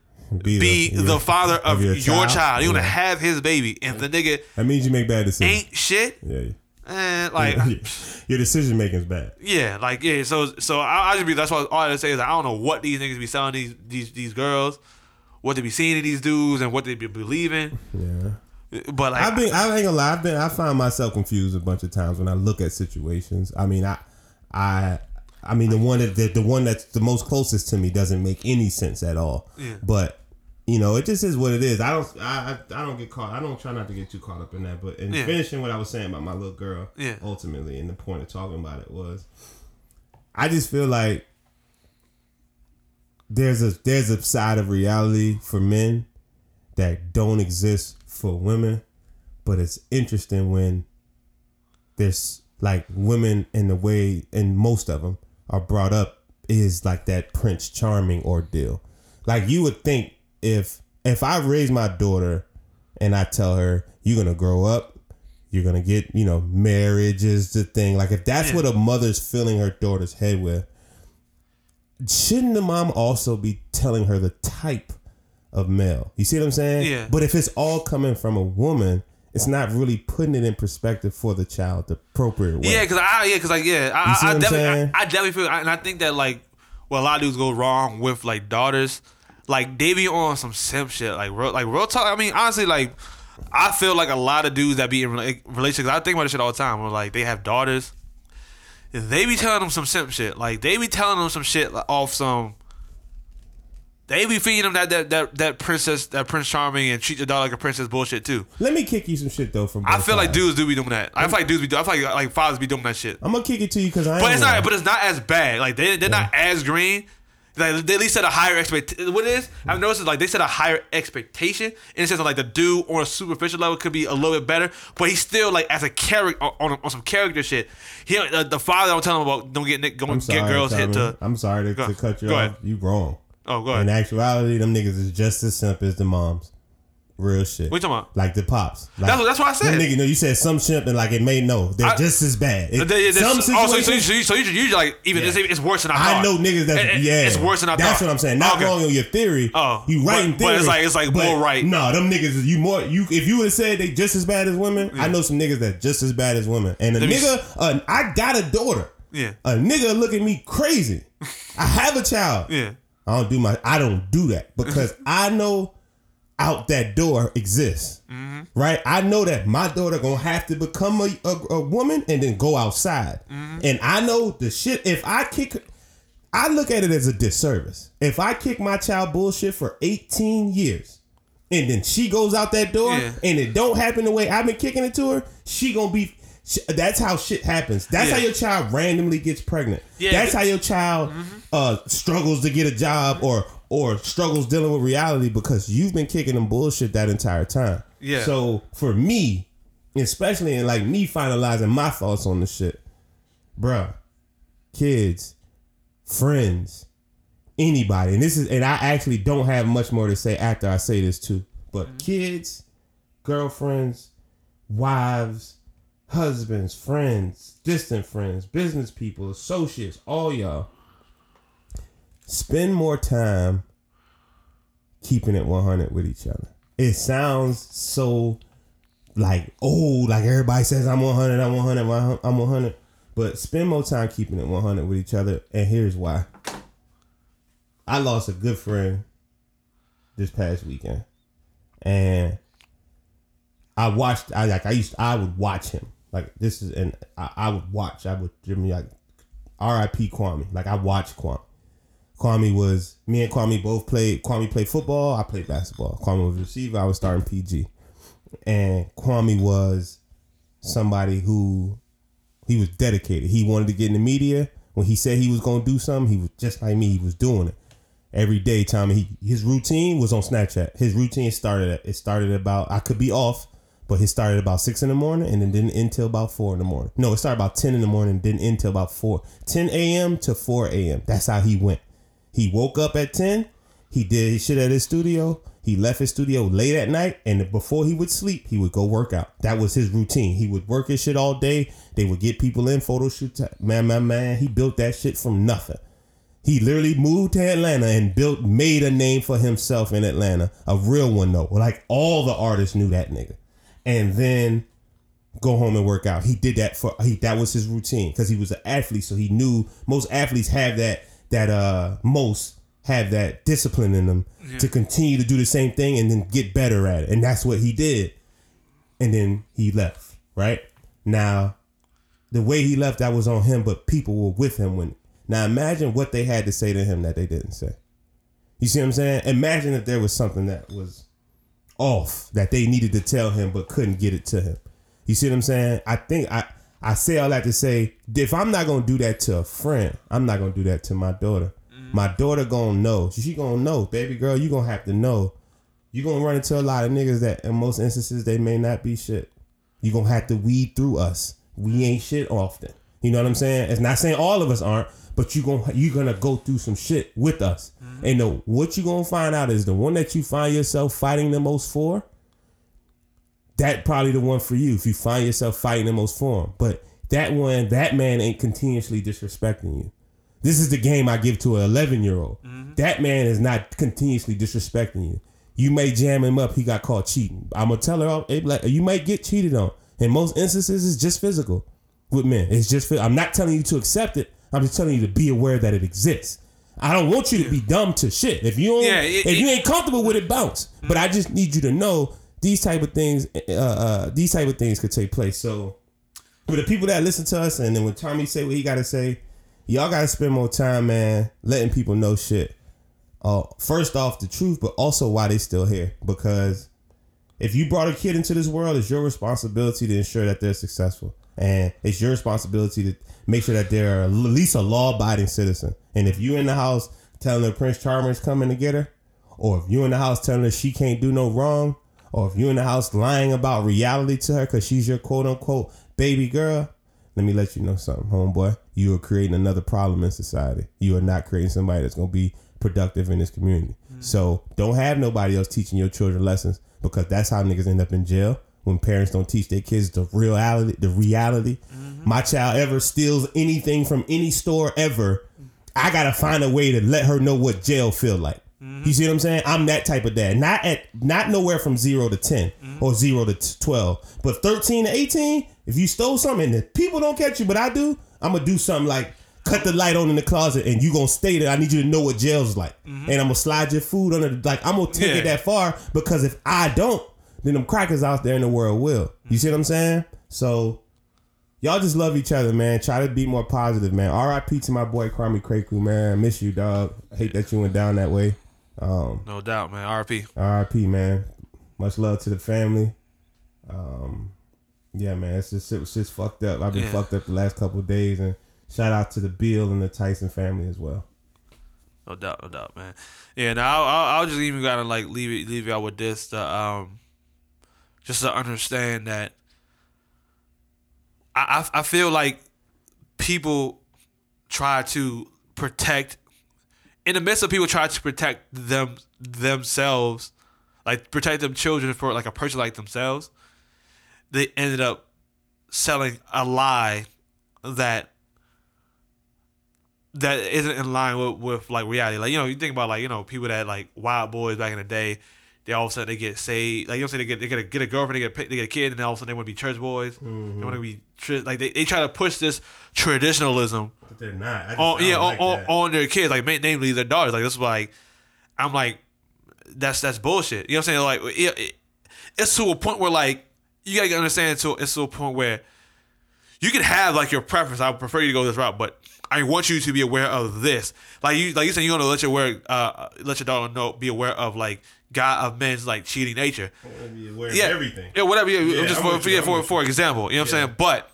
be the, your- father of, your, child. You're gonna have his baby, and the nigga That means you make bad decisions. ain't shit. yeah. Eh, [laughs] like your decision making is bad. yeah, like yeah. So so I, I just be that's why all I say is I don't know what these niggas be selling these these these girls, what they be seeing in these dudes, and what they be believing. Yeah. But like I've been. I ain't gonna lie. I've been. I find myself confused a bunch of times when I look at situations. I mean, I, I, I mean, the one that the, the one that's the most closest to me doesn't make any sense at all. Yeah. But you know, it just is what it is. I don't. I. I I don't get caught. I don't try not to get too caught up in that. But in Yeah. finishing what I was saying about my little girl, Yeah. ultimately, and the point of talking about it was, I just feel like there's a there's a side of reality for men that don't exist for women, but it's interesting when there's like women in the way and most of them are brought up is like that Prince Charming ordeal. Like you would think if if I raise my daughter and I tell her you're gonna grow up, you're gonna get you know marriage is the thing. Like if that's Yeah. what a mother's filling her daughter's head with, shouldn't the mom also be telling her the type of male? You see what I'm saying? Yeah. But if it's all coming from a woman, it's not really putting it in perspective for the child the appropriate way. Yeah, cause I yeah, cause like yeah, I, I, definitely. I, I definitely feel, and I think that like, well, a lot of dudes go wrong with like daughters, like they be on some simp shit, like real, like real talk. I mean, honestly, like I feel like a lot of dudes that be in rela- relationships. I think about this shit all the time. Where like they have daughters, they be telling them some simp shit. Like they be telling them some shit like, off some. They be feeding them that, that that that princess that Prince Charming and treat your daughter like a princess bullshit too. Let me kick you some shit though from. I feel like dudes do be doing that. I feel like dudes be. do- I feel like like fathers be doing that shit. I'm gonna kick it to you because I. But it's not. one. But it's not as bad. Like they they're not as green. Like they at least set a higher expectation. What it is? I've noticed is like they set a higher expectation in the sense of like the dude on a superficial level could be a little bit better, but he's still like as a character on, on some character shit. He uh, the father don't tell him about don't get nick- sorry, get girls hit to. I'm sorry to, Go- to cut you go off. ahead. You wrong. Oh, go ahead. In actuality, them niggas is just as simp as the moms. Real shit. What you talking about? Like the pops. Like, That's what- that's what I said. Nigga, no, you said some simp and like it may know they're I- just as bad. It, They- some oh, so, so, you- so, you- so you, you like even Yeah. it's, it's worse than I thought. I know niggas that It- yeah. it's worse than I That's thought. what I'm saying. Not Okay. wrong on your theory. Oh, you right in theory. but it's like- it's like more right. No, them niggas you more you. If you would have said they just as bad as women, I know some niggas that just as bad as women. And a Let nigga, uh, I got a daughter. Yeah. A nigga look at me crazy. [laughs] I have a child. Yeah. I don't do my. I don't do that because [laughs] I know out that door exists. Mm-hmm. Right. I know that my daughter gonna have to become a, a, a woman and then go outside. Mm-hmm. And I know the shit. If I kick, I look at it as a disservice. If I kick my child bullshit for 18 years. And then she goes out that door, Yeah. and it don't happen the way I've been kicking it to her. She gonna be. That's how shit happens. That's Yeah. how your child randomly gets pregnant. Yeah. That's how your child uh, struggles to get a job or or struggles dealing with reality because you've been kicking them bullshit that entire time. Yeah. So for me, especially in like me finalizing my thoughts on the shit, bruh, kids, friends, anybody, and this is and I actually don't have much more to say after I say this too. But mm-hmm. kids, girlfriends, wives, husbands, friends, distant friends, business people, associates, all y'all. Spend more time keeping it 100 with each other. It sounds so like, oh, like everybody says I'm 100, I'm 100, I'm 100. But spend more time keeping it 100 with each other. And here's why. I lost a good friend this past weekend. And I watched. I like. I used. I would watch him. Like this is, and I, I would watch. I would me like, R.I.P. Kwame. Like I watched Kwame. Kwame was me and Kwame both played. Kwame played football. I played basketball. Kwame was receiver. I was starting PG, and Kwame was somebody who he was dedicated. He wanted to get in the media. When he said he was gonna do something, he was just like me. He was doing it every day. Time he his routine was on Snapchat. His routine started at it started about I could be off, but it started about six in the morning and then didn't end till about four in the morning. No, it started about ten in the morning, didn't end till about four. 10 a.m. to four a.m. That's how he went. He woke up at ten. He did his shit at his studio. He left his studio late at night, and before he would sleep, he would go work out. That was his routine. He would work his shit all day. They would get people in photo shoots. Man, man, man. He built that shit from nothing. He literally moved to Atlanta and built, made a name for himself in Atlanta. A real one though. Like all the artists knew that nigga. And then go home and work out. He did that for he that was his routine because he was an athlete, so he knew most athletes have that that uh most have that discipline in them to continue to do the same thing and then get better at it. And that's what he did. And then he left, right? Now, the way he left that was on him, but people were with him when now imagine what they had to say to him that they didn't say. You see what I'm saying? Imagine if there was something that was off that they needed to tell him but couldn't get it to him. You see what I'm saying? I think I I say all that to say if I'm not gonna do that to a friend, I'm not gonna do that to my daughter. Mm. My daughter gonna know. She gonna know, baby girl. You gonna have to know. You gonna run into a lot of niggas that in most instances they may not be shit. You gonna have to weed through us. We ain't shit often. You know what I'm saying? It's not saying all of us aren't, but you gonna you gonna go through some shit with us. Mm-hmm. And the, what you gonna find out is the one that you find yourself fighting the most for. That probably the one for you if you find yourself fighting the most form. But that one, that man ain't continuously disrespecting you. This is the game I give to an 11 year old. Mm-hmm. That man is not continuously disrespecting you. You may jam him up. He got caught cheating. I'm gonna tell her, oh, like you might get cheated on. In most instances, it's just physical with men. It's just. I'm not telling you to accept it. I'm just telling you to be aware that it exists. I don't want you to be dumb to shit. If you don't, Yeah, it- if you ain't comfortable with it, bounce. But mm-hmm. I just need you to know these type of things. Uh, uh, these type of things could take place. So for the people that listen to us, and then when Tommy say what he got to say, y'all got to spend more time, man, letting people know shit. Uh, first off, the truth, but also why they still here. Because if you brought a kid into this world, it's your responsibility to ensure that they're successful, and it's your responsibility to make sure that they're at least a law-abiding citizen. And if you in the house telling her Prince Charming is coming to get her, or if you in the house telling her she can't do no wrong, or if you're in the house lying about reality to her because she's your quote unquote baby girl, let me let you know something, homeboy. You are creating another problem in society. You are not creating somebody that's gonna be productive in this community. Mm. So don't have nobody else teaching your children lessons because that's how niggas end up in jail when parents don't teach their kids the reality. The reality. Mm-hmm. My child ever steals anything from any store ever, I gotta find a way to let her know what jail feel like. Mm-hmm. You see what I'm saying? I'm that type of dad. Not at not nowhere from zero to 10 mm-hmm. or zero to twelve, but thirteen to eighteen. If you stole something, and people don't catch you, but I do, I'm gonna do something like cut the light on in the closet, and you gonna stay there. I need you to know what jail's like, mm-hmm. and I'm gonna slide your food under. The, like I'm gonna take Yeah. it that far because if I don't, then them crackers out there in the world will. You see what I'm saying? So Y'all just love each other, man. Try to be more positive, man. R.I.P. to my boy Kwame Kreku, man. I miss you, dog. I hate that you went down that way. Um, No doubt, man. RP. R.I.P. man. Much love to the family. Um, yeah, man. It's just it was just fucked up. I've been Yeah. fucked up the last couple of days, and shout out to the Bill and the Tyson family as well. No doubt, no doubt, man. Yeah, now I'll, I'll, I'll just even gotta like leave it, leave y'all with this, to, um, just to understand that I, I, I feel like people try to protect, in the midst of people trying to protect them themselves, like protect them children for like a person like themselves. They ended up selling a lie that that isn't in line with, with like reality. Like you know, you think about like you know people that like wild boys back in the day. They all of a sudden they get saved. Like you know, what I'm saying they get they get a, get a girlfriend, they get a, they get a kid, and then all of a sudden they want to be church boys. Mm-hmm. They want to be tri- like they, they try to push this traditionalism But they're not. I just, on yeah on, on, on their kids, like namely their daughters. Like this is like I'm like that's that's bullshit. You know what I'm saying? Like it, it, it's to a point where like you gotta understand. To it's to a point where you can have like your preference. I would prefer you to go this route, but I want you to be aware of this. Like you, like you said, you're gonna let your aware, uh, let your daughter know, be aware of like God of men's like cheating nature. yeah, everything. Yeah, whatever. Yeah, Yeah, just for for, you, yeah, for, for example, you know what I'm saying. But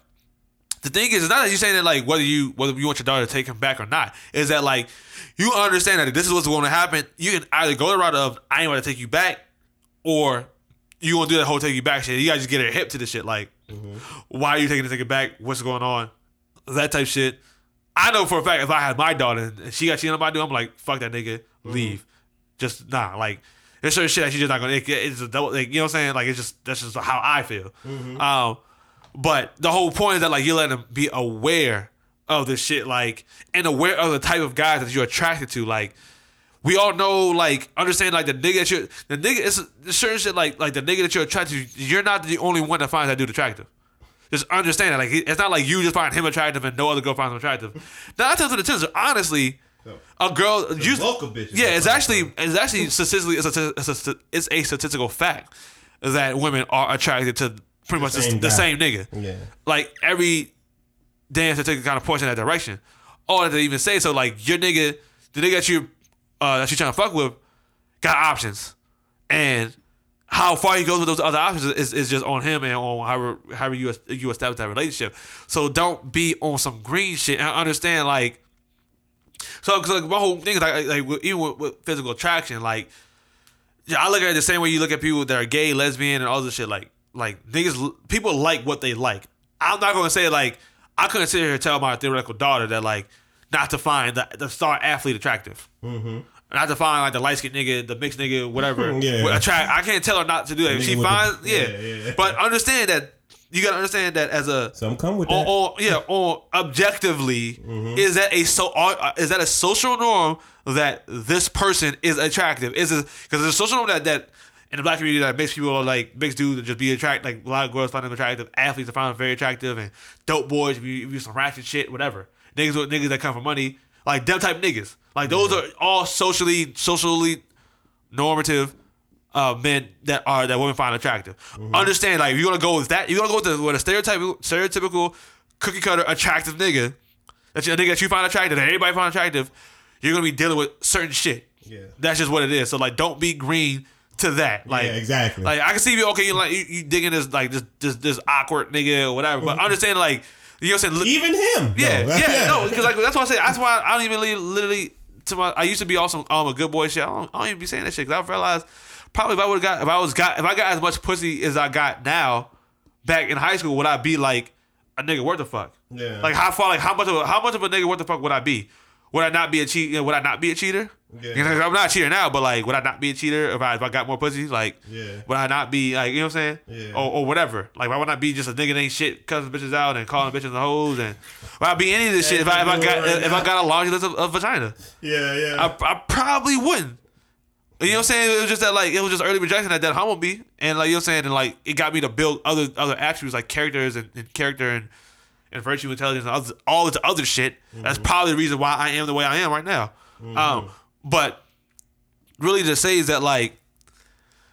the thing is, it's not that you're saying that like whether you whether you want your daughter to take him back or not. Is that like you understand that this is what's going to happen. You can either go the route of I ain't want to take you back, or you want to do that whole take you back shit. You gotta just get her hip to this shit. Like, why are you taking to take it back? What's going on? That type shit. I know for a fact if I had my daughter and she got cheated on by dude, I'm like, fuck that nigga, leave. Just nah, like there's certain shit that she's just not gonna. It, it's a double, like you know what I'm saying. Like it's just that's just how I feel. Um, but the whole point is that like you let them be aware of this shit, like and aware of the type of guys that you're attracted to. Like we all know, like understand, like the nigga that you the nigga there's certain shit like like the nigga that you're attracted to. You're not the only one that finds that dude attractive. Just understand that, like it's not like you just find him attractive and no other girl finds him attractive. Now, I tell to the tens, honestly, a girl, you, bulk of bitches yeah, it's actually [laughs] it's actually statistically it's a, it's a it's a statistical fact that women are attracted to pretty much the, same the same nigga. Yeah. Like every damn statistic kind of points in that direction. All that they even say, so like your nigga, the nigga that you uh, that you trying to fuck with, got options, and how far he goes with those other options is, is just on him and on however however you you establish that relationship. So don't be on some green shit and understand like. So, cause like my whole thing is like, like with- even with, with physical attraction, like yeah, I look at it the same way you look at people that are gay, lesbian, and all this shit. Like, like niggas, people like what they like. I'm not gonna say like I couldn't sit here and tell my theoretical daughter that like not to find the, the star athlete attractive. Mm-hmm. Not to find like the light skinned nigga, the mixed nigga, whatever. [laughs] Yeah. attract. I can't tell her not to do that. If she with the- finds, yeah. yeah, yeah. But understand that you gotta understand that as a Some come with that. on yeah on objectively Mm-hmm. is that a so uh, is that a social norm that this person is attractive is it because there's a social norm that that in the black community that makes people like makes dudes just be attracted like a lot of girls find them attractive athletes find them very attractive and dope boys if you, if you some ratchet shit whatever niggas with niggas that come for money like them type niggas like those are all socially socially normative uh, men that are that women find attractive. Understand, like if you're gonna go with that, you're gonna go with, the, with a stereotypical, stereotypical cookie cutter attractive nigga. That's a nigga that you find attractive, that everybody find attractive. You're gonna be dealing with certain shit. Yeah. that's just what it is. So like, don't be green to that. Like Yeah, exactly. Like I can see you. Okay, you're like you, you digging this like this this this awkward nigga or whatever. But understand like you know what I'm saying. Look- Even him. yeah, though. [laughs] yeah, no, because like that's why I say that's why I don't even li- literally to my. I used to be also um a good boy shit. I don't, I don't even be saying that shit because I realized probably if I would got if I was got if I got as much pussy as I got now back in high school, would I be like a nigga worth the fuck? Yeah. Like how far? Like how much of a, how much of a nigga worth the fuck would I be? Would I not be a cheat? Would I not be a cheater? Yeah. You know, I'm not a cheater now, but like, would I not be a cheater if I if I got more pussy? Like, Yeah. would I not be like, you know what I'm saying? Yeah. Or, or whatever. Like, why would I be just a nigga that ain't shit, cussing bitches out and calling bitches the hoes and would I be any of this shit if I if I got Right if I got a laundry list of, of vagina? Yeah, yeah. I, I probably wouldn't. You know what I'm saying? It was just that like it was just early rejection that that humbled me, and like you know what I'm saying, and like it got me to build other other attributes like characters and, and character and and virtue, intelligence, and all this other shit. That's probably the reason why I am the way I am right now. Um, but really, to say is that like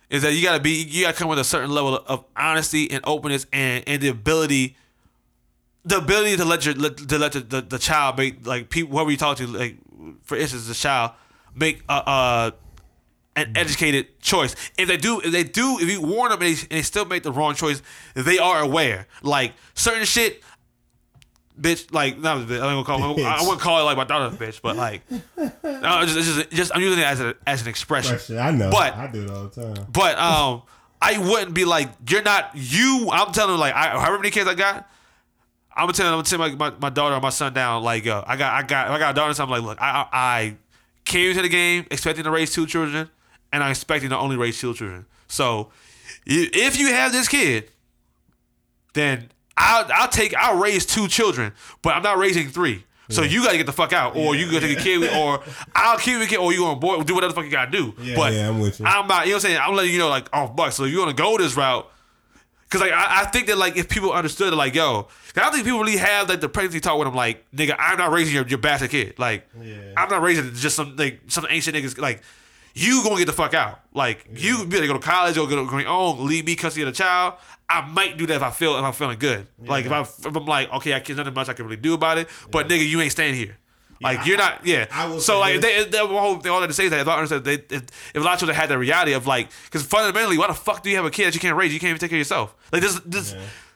is that you gotta be you gotta come with a certain level of honesty and openness and and the ability the ability to let your let, to let the, the, the child make like people whoever you talk to like for instance the child make a uh an educated choice. If they do, if they do, if you warn them and they, and they still make the wrong choice, they are aware. Like certain shit, bitch. Like not a bitch. I don't call. I Bitch. wouldn't call it like my daughter a bitch, but like, no, just, just, just I'm using it as a, as an expression. Question. I know. But I do it all the time. but um, I wouldn't be like, you're not you. I'm telling them like, I, however many kids I got, I'm gonna tell I'm gonna tell my, my, my daughter or my son down like, yo, I got I got if I got a daughter. or something like, look, I, I I came into the game expecting to raise two children, and I'm expecting to only raise two children. So if you have this kid, then I'll I'll take I'll raise two children, but I'm not raising three. So you gotta get the fuck out, or you gotta take a kid, or [laughs] I'll keep a kid, or you gonna boy do whatever the fuck you gotta do. Yeah, but yeah, I'm with you. I'm not, you know what I'm saying? I'm letting you know, like, oh, buck. So you're gonna go this route, because like I, I think that like if people understood, like, yo, I don't think people really have like the pregnancy talk with them, like, nigga, I'm not raising your, your bastard kid. Like, Yeah. I'm not raising just some like some ancient niggas. Like, you gonna get the fuck out. Like, you be able to go to college or go to your own, leave me custody of the child. I might do that if I feel if I'm feeling good. Like if I if I'm like, okay, I can't nothing much I can really do about it. But nigga, you ain't staying here. Like you're not, yeah. I will so like they, they, all that to say is that if I understand they, if, if a lot of children had the reality of like, because fundamentally, why the fuck do you have a kid that you can't raise? You can't even take care of yourself. Like this, this,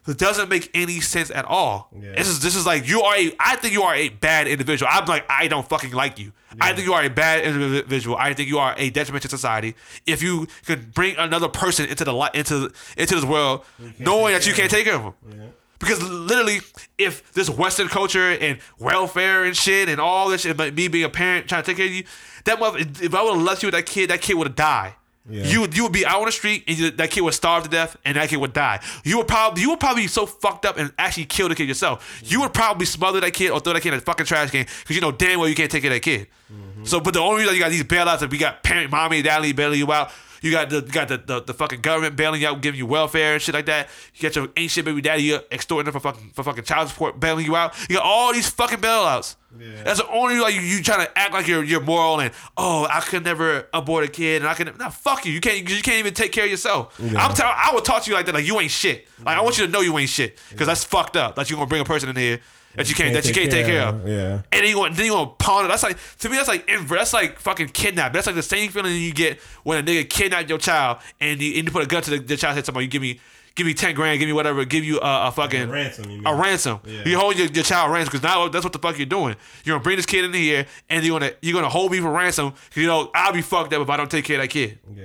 this doesn't make any sense at all. Yeah. This is this is like you are a. I think you are a bad individual. I'm like I don't fucking like you. I think you are a bad individual. I think you are a detriment to society. If you could bring another person into the li- into into this world, knowing that you can't take care of them. Yeah. Because literally, if this Western culture and welfare and shit and all this shit, but me being a parent trying to take care of you, that mother, if I would have left you with that kid, that kid would have died. Yeah. You would you would be out on the street and you, that kid would starve to death and that kid would die. You would probably you would probably be so fucked up and actually kill the kid yourself. You would probably smother that kid or throw that kid in a fucking trash can because you know damn well you can't take care of that kid. Mm-hmm. So, but the only reason you got these bailouts is we got parent, mommy, and daddy bailing you out. You got the got the, the, the fucking government bailing you out, giving you welfare and shit like that. You got your ain't shit baby daddy you extorting them for fucking for fucking child support, bailing you out. You got all these fucking bailouts. Yeah. That's the only like you, you trying to act like you're you're moral and oh I could never abort a kid and I can nah fuck you you can't you can't even take care of yourself. Yeah. I'm telling I would talk to you like that like you ain't shit. Like I want you to know you ain't shit because that's fucked up. That you gonna bring a person in here that you can't that you can't take care of. Yeah. And then you want then you want to pawn it. That's like to me. That's like inver- that's like fucking kidnap. That's like the same feeling you get when a nigga kidnapped your child and you, and you put a gun to the, the child. Said somebody, you give me give me ten grand, give me whatever, give you a, a fucking A ransom, a ransom. Yeah. You hold your, your child ransom because now that's what the fuck you're doing. You're gonna bring this kid in here and you're gonna you're gonna hold me for ransom because you know I'll be fucked up if I don't take care of that kid. Yeah.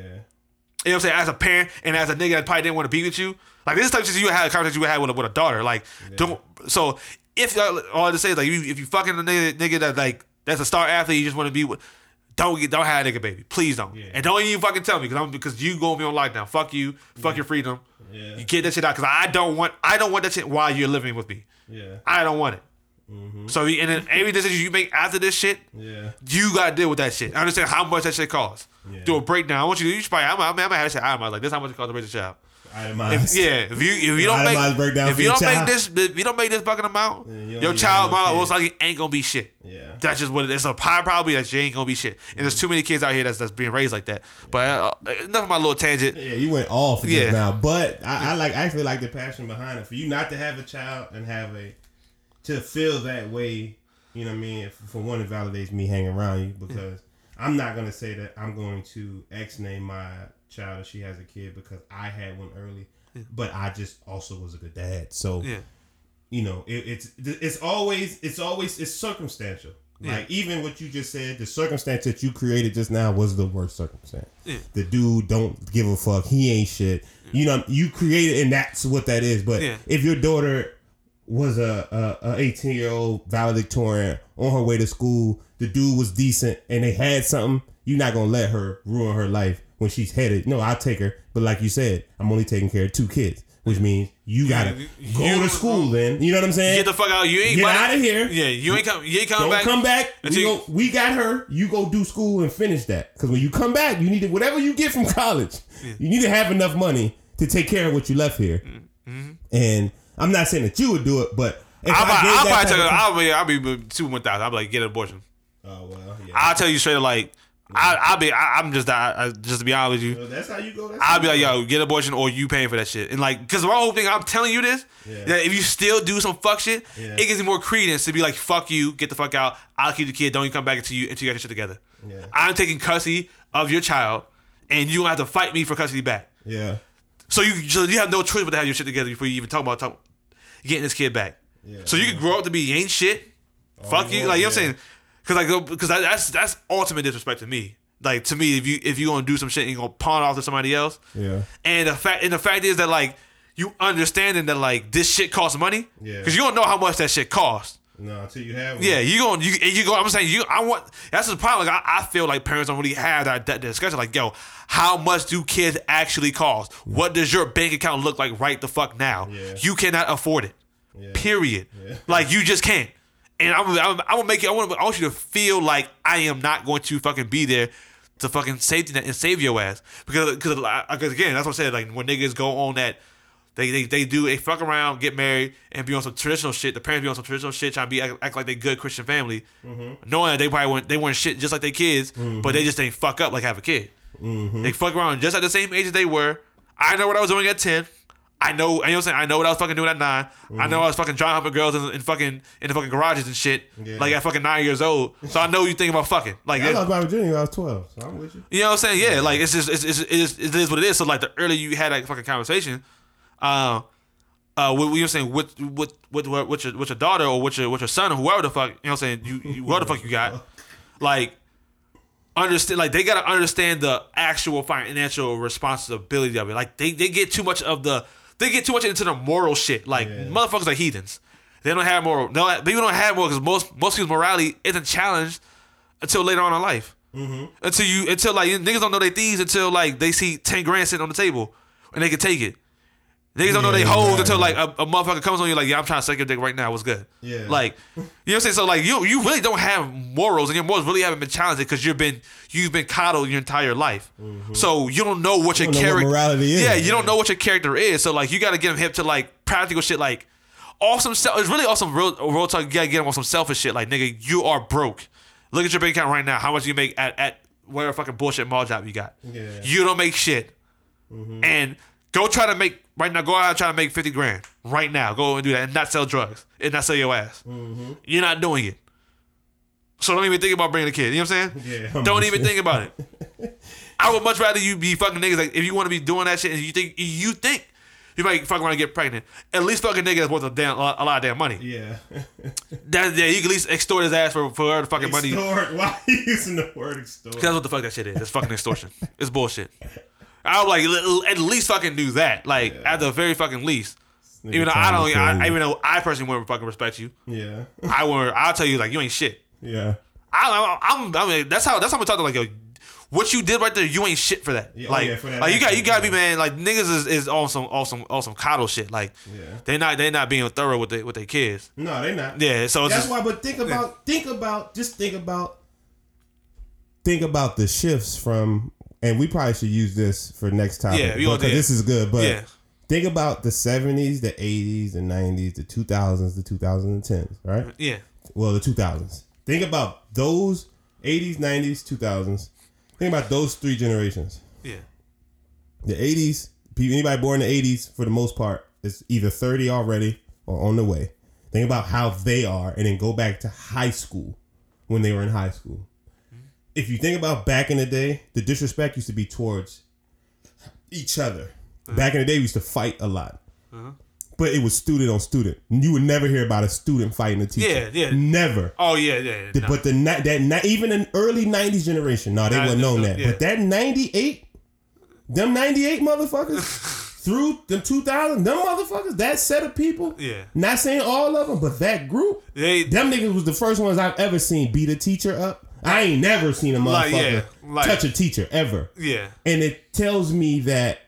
You know what I'm saying? As a parent and as a nigga that probably didn't want to be with you. Like this is type of shit you had a conversation you would have with a, with a daughter. Like don't so if uh, y'all- I have to say is like you, if you fucking a nigga, nigga that like that's a star athlete you just want to be with don't get don't have a nigga baby. Please don't. Yeah. And don't even fucking tell me because I'm because you gonna be on lockdown. Fuck you. Fuck your freedom. Yeah. You get that shit out because I don't want I don't want that shit while you're living with me. Yeah. I don't want it. Mm-hmm. So and then every decision you make after this shit, Yeah. you gotta deal with that shit. I understand how much that shit costs. Yeah. Do a breakdown. I want you to. You should probably. I'm. I'm. I'm gonna have that shit itemized. Like this, how much it costs to raise a child. If, yeah. If you if you don't make breakdown if you don't make this if you don't make this fucking amount, your child have no amount kid. most likely ain't gonna be shit. Yeah. That's just what it is. It's a high probability that you ain't gonna be shit. And there's too many kids out here that's that's being raised like that. But uh, enough of my little tangent. Yeah, you went off Yeah. now, but I, I like I actually like the passion behind it. For you not to have a child and have a to feel that way, you know what I mean. For, for one, it validates me hanging around you because I'm not gonna say that I'm going to X name my child if she has a kid because I had one early, but I just also was a good dad. So Yeah. you know, it, it's it's always it's always it's circumstantial. Like even what you just said, the circumstance that you created just now was the worst circumstance. Yeah. The dude don't give a fuck. He ain't shit. You know, you created, and that's what that is. But Yeah. if your daughter was a a 18 year old valedictorian on her way to school, the dude was decent, and they had something, you're not gonna let her ruin her life when she's headed. No, I'll take her. But like you said, I'm only taking care of two kids, which means you gotta you- go you- to school. Then you know what I'm saying? Get the fuck out. You ain't Get about- outta here. Yeah. You ain't come. You ain't coming Don't back. come back. We, you- go, we got her. You go do school and finish that. Because when you come back, you need to whatever you get from [laughs] college. You need to have enough money to take care of what you left here. Mm-hmm. And I'm not saying that you would do it, but if I'll, I buy, I'll that probably tell you. I'll be. I'll be two one thousand. I'll be like, get an abortion. oh well, yeah. I'll tell you straight like, I, I'll be. I, I'm just. I, I, just to be honest with you. Well, that's how you go. That's I'll be like, yo, get abortion or you paying for that shit. And like, because my whole thing, I'm telling you this, Yeah. that if you still do some fuck shit, Yeah. it gives you more credence to be like, fuck you, get the fuck out. I'll keep the kid. Don't even come back until you until you got your shit together. Yeah. I'm taking custody of your child, and you don't have to fight me for custody back. Yeah. So you so you have no choice but to have your shit together before you even talk about talk, getting this kid back. Yeah. So you can grow up to be ain't shit. Fuck you, like you know what I'm yeah. Saying? Because like because that, that's that's ultimate disrespect to me. Like to me, if you if you gonna do some shit and you gonna pawn off to somebody else, Yeah. and the fact and the fact is that like you understanding that like this shit costs money, Yeah. because you don't know how much that shit costs. No, until you have. One. Yeah, you going you you go. I'm saying you. I want. That's the problem. Like I, I feel like parents don't really have that, that discussion. Like, yo, how much do kids actually cost? What does your bank account look like right the fuck now? Yeah. You cannot afford it. Yeah. Period. Yeah. Like you just can't. And I'm, I'm, I'm gonna make you. I want, I want you to feel like I am not going to fucking be there to fucking save you and save your ass because because again that's what I said. Like when niggas go on that. They, they, they do they fuck around, get married, and be on some traditional shit. The parents be on some traditional shit, trying to be act, act like they good Christian family, mm-hmm. knowing that they probably weren't they weren't shit just like their kids, but they mm-hmm. just ain't fuck up like have a kid. Mm-hmm. They fuck around just at the same age as they were. I know what I was doing at ten. I know, you know what I'm saying. I know what I was fucking doing at 9 I know I was fucking dry humping girls in, in fucking in the fucking garages and shit, Yeah. like at fucking nine years old. So I know you think about fucking like I it- lost my virginity when I was 12, so I'm with you. you know what I'm saying? Yeah, like it's just it's, it's, it's it is what it is. So like the earlier you had that fucking conversation, uh, uh, what, what you saying with with with with with your with your daughter or with your with your son or whoever the fuck you know what I'm saying you, you whoever the fuck you got, [laughs] like understand like they gotta understand the actual financial responsibility of it. Like they they get too much of the they get too much into the moral shit. Like Yeah. motherfuckers are heathens. They don't have moral. No, people don't have moral because most most people's morality isn't challenged until later on in life. Mm-hmm. Until you until like niggas don't know they thieves until like they see ten grand sitting on the table and they can take it. Niggas don't know they hoes right, until like a, a motherfucker comes on you like yeah I'm trying to suck your dick right now. What's good? Yeah. Like [laughs] you know what I'm saying. So like you you really don't have morals and your morals really haven't been challenged because you've been you've been coddled your entire life. So you don't know what your Mm-hmm. don't know what character morality is. Yeah, you don't know what your character is. So like you got to get him hip to like practical shit like awesome self. It's really awesome real real talk. You gotta get him on some selfish shit. Like nigga, you are broke. Look at your bank account right now. How much you make at at whatever fucking bullshit mall job you got? Yeah. You don't make shit. And go try to make right now. Go out and try to make fifty grand right now. Go and do that and not sell drugs and not sell your ass. Mm-hmm. You're not doing it. So don't even think about bringing a kid. You know what I'm saying? Yeah, I'm [laughs] don't even you. think about it. I would much rather you be fucking niggas like if you want to be doing that shit and you think you think you might fuck around and get pregnant. At least fucking nigga that's worth a damn a lot of damn money. Yeah. [laughs] That yeah, you can at least extort his ass for for her fucking money. Extort. [laughs] Why are you using the word extort? That's what the fuck that shit is. It's fucking extortion. it's bullshit. I would like at least fucking do that. Like at the very fucking least. Nigga Even though I don't, I, even though I personally wouldn't fucking respect you. Yeah. I would. I'll tell you like you ain't shit. Yeah. I, I'm, I mean, that's how that's how I'm talking. Like, yo, what you did right there, you ain't shit for that. Yeah, oh like, yeah, for that like you got you gotta be man. Like niggas is, is on some on some on some coddle shit. Like, Yeah. they not they not being thorough with they with their kids. No, they not. Yeah, so it's That's just, why. But think about, think about, just think about, think about the shifts from, and we probably should use this for next topic. Yeah, because this is good. But Yeah. think about the seventies, the eighties, the nineties, the two thousands, the two thousand and tens, right? yeah, Well, the two thousands. Think about those eighties, nineties, two thousands. Think about those three generations. yeah, The eighties, anybody born in the eighties, for the most part, is either thirty already or on the way. Think about how they are, and then go back to high school when they were in high school. If you think about back in the day, the disrespect used to be towards each other. Uh-huh. Back in the day, we used to fight a lot, uh-huh. but it was student on student. You would never hear about a student fighting a teacher. Yeah, yeah. never. Oh yeah, yeah. Nah. But the that even an early '90s generation, no, they Nah, wouldn't know no, that. yeah. But that '98, them '98 motherfuckers [laughs] through the 2000, them motherfuckers, that set of people. Yeah. Not saying all of them, but that group, They- them niggas was the first ones I've ever seen beat a teacher up. I ain't never seen a motherfucker Like, yeah, like- touch a teacher ever. yeah, And it tells me that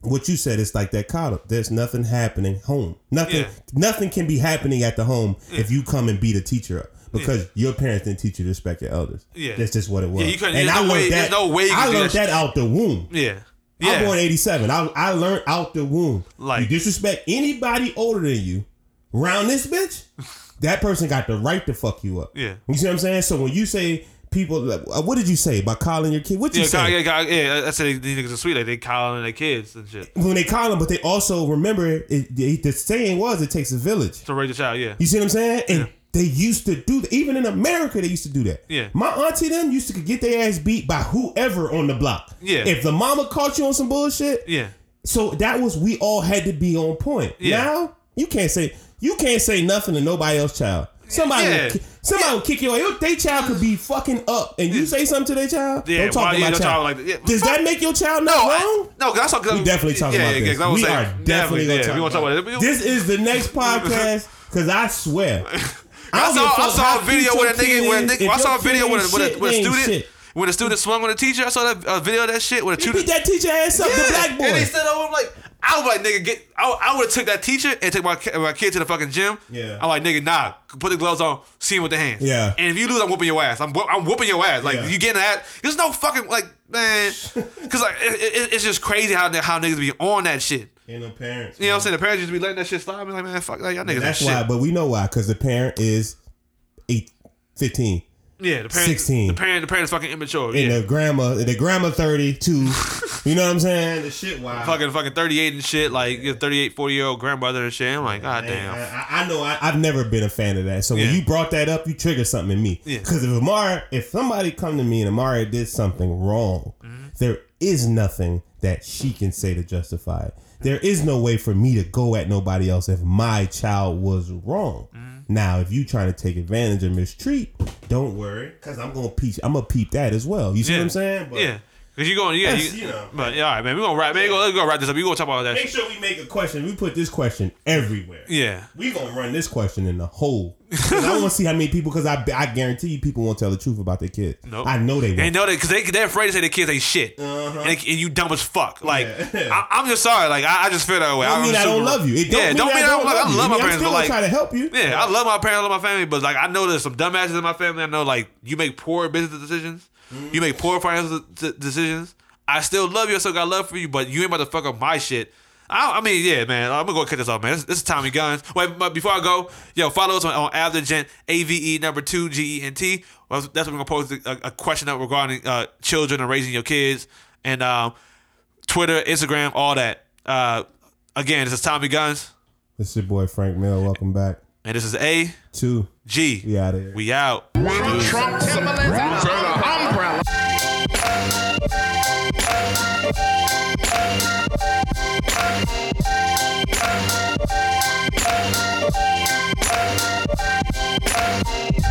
what you said is like that caught up. There's nothing happening home. Nothing Yeah. nothing can be happening at the home if you come and beat a teacher up. Because your parents didn't teach you to respect your elders. Yeah. That's just what it was. Yeah, you couldn't- and I no learned way- that. no way I learned that that out the womb. yeah, Yeah. I'm born 87. I, I learned out the womb. Like- you disrespect anybody older than you around this bitch, [laughs] that person got the right to fuck you up. Yeah. You see what I'm saying? So when you say people, like, uh, what did you say about calling your kid? What you Yeah, say? Yeah, God, yeah. I said these niggas are sweet. Like they calling their kids and shit when they call them, but they also remember it, it, the saying was it takes a village. to raise a child. Yeah, You see what I'm saying? And Yeah. they used to do that. Even in America, they used to do that. Yeah. My auntie them used to get their ass beat by whoever on the block. Yeah. If the mama caught you on some bullshit, yeah, so that was we all had to be on point. Yeah. Now you can't say you can't say nothing to nobody else's child. Somebody, Yeah. will, somebody will kick your. Their child could be fucking up, and you say something to their child. Yeah, don't talk to my don't child. like that? Yeah, Does that make your child not no, wrong? I, no, that's all. We definitely talking about this. We saying, are definitely yeah, gonna talk talk about about it. This is the next [laughs] podcast because I swear. [laughs] I don't saw, I saw a video with a nigga, with a nigga. I saw a video with a, with a, with a student. shit. When a student swung on a teacher, I saw that a video of that shit with a He student. beat that teacher ass up, the black boy. And they stood over him like, I was like, nigga, get. I, I would have took that teacher and took my my kid to the fucking gym. Yeah. I'm like, nigga, nah, put the gloves on, see him with the hands. Yeah. And if you lose, I'm whooping your ass. I'm I'm whooping your ass. Like Yeah. you getting that? There's no fucking like, man, [laughs] because like it, it, it's just crazy how how niggas be on that shit. Ain't no parents. You know what I'm saying? The parents just be letting that shit slide. I'm like, man, fuck, like y'all niggas. That's are why, shit. but we know why, because the parent is eight, 15. Yeah, the parents. 16. The parent, the parents fucking immature. And Yeah. the grandma, the grandma 32. [laughs] you know what I'm saying? The shit wild. Fucking fucking 38 and shit, like your 38, 40 year old grandmother and shit. I'm like, god I, damn. I, I know I, I've never been a fan of that. So when you brought that up, you triggered something in me. Yeah. Because if Amara, if somebody come to me and Amara did something wrong, Mm-hmm. there is nothing that she can say to justify it. There is no way for me to go at nobody else if my child was wrong. Mm-hmm. Now, if you trying to take advantage or mistreat, don't worry, because I'm gonna peep. I'm gonna peep that as well. You see yeah. what I'm saying? But yeah. Cause you going, yeah, That's, you, you know. but yeah, all right, man. We gonna wrap, man. We gonna, let's go wrap this up. We gonna talk about that. Make Shit. sure we make a question. We put this question everywhere. Yeah, We gonna run this question in the hole. 'Cause I want to see how many people. Because I, I guarantee you, people won't tell the truth about their kids. Nope. I know they won't. They know that because they they're afraid to say their kids ain't shit, and, they- and you dumb as fuck. Like Uh-huh. Yeah. I, I'm just sorry. Like I, I just feel that way. Don't I'm mean I don't love you. It don't yeah, mean don't mean I don't love. I you. love my mean, I'm parents, still but like try to help you. Yeah, I love my parents, I love my family, but like I know there's some dumbasses in my family. I know like you make poor business decisions, Mm-hmm. you make poor financial de- decisions. I still love you, I still got love for you, but you ain't about to fuck up my shit. I, I mean, yeah, man. I'm gonna go cut this off, man. This, this is Tommy Guns. Wait, but before I go, yo, follow us on, on Avdegent, A V E number two G E N T. That's what we're gonna pose a, a question up regarding uh, children and raising your kids, and um, Twitter, Instagram, all that. Uh, again, this is Tommy Guns, This is your boy Frank Mill. Welcome back and this is A to G. we out of here. We out. Trump Timberlands. Thank you.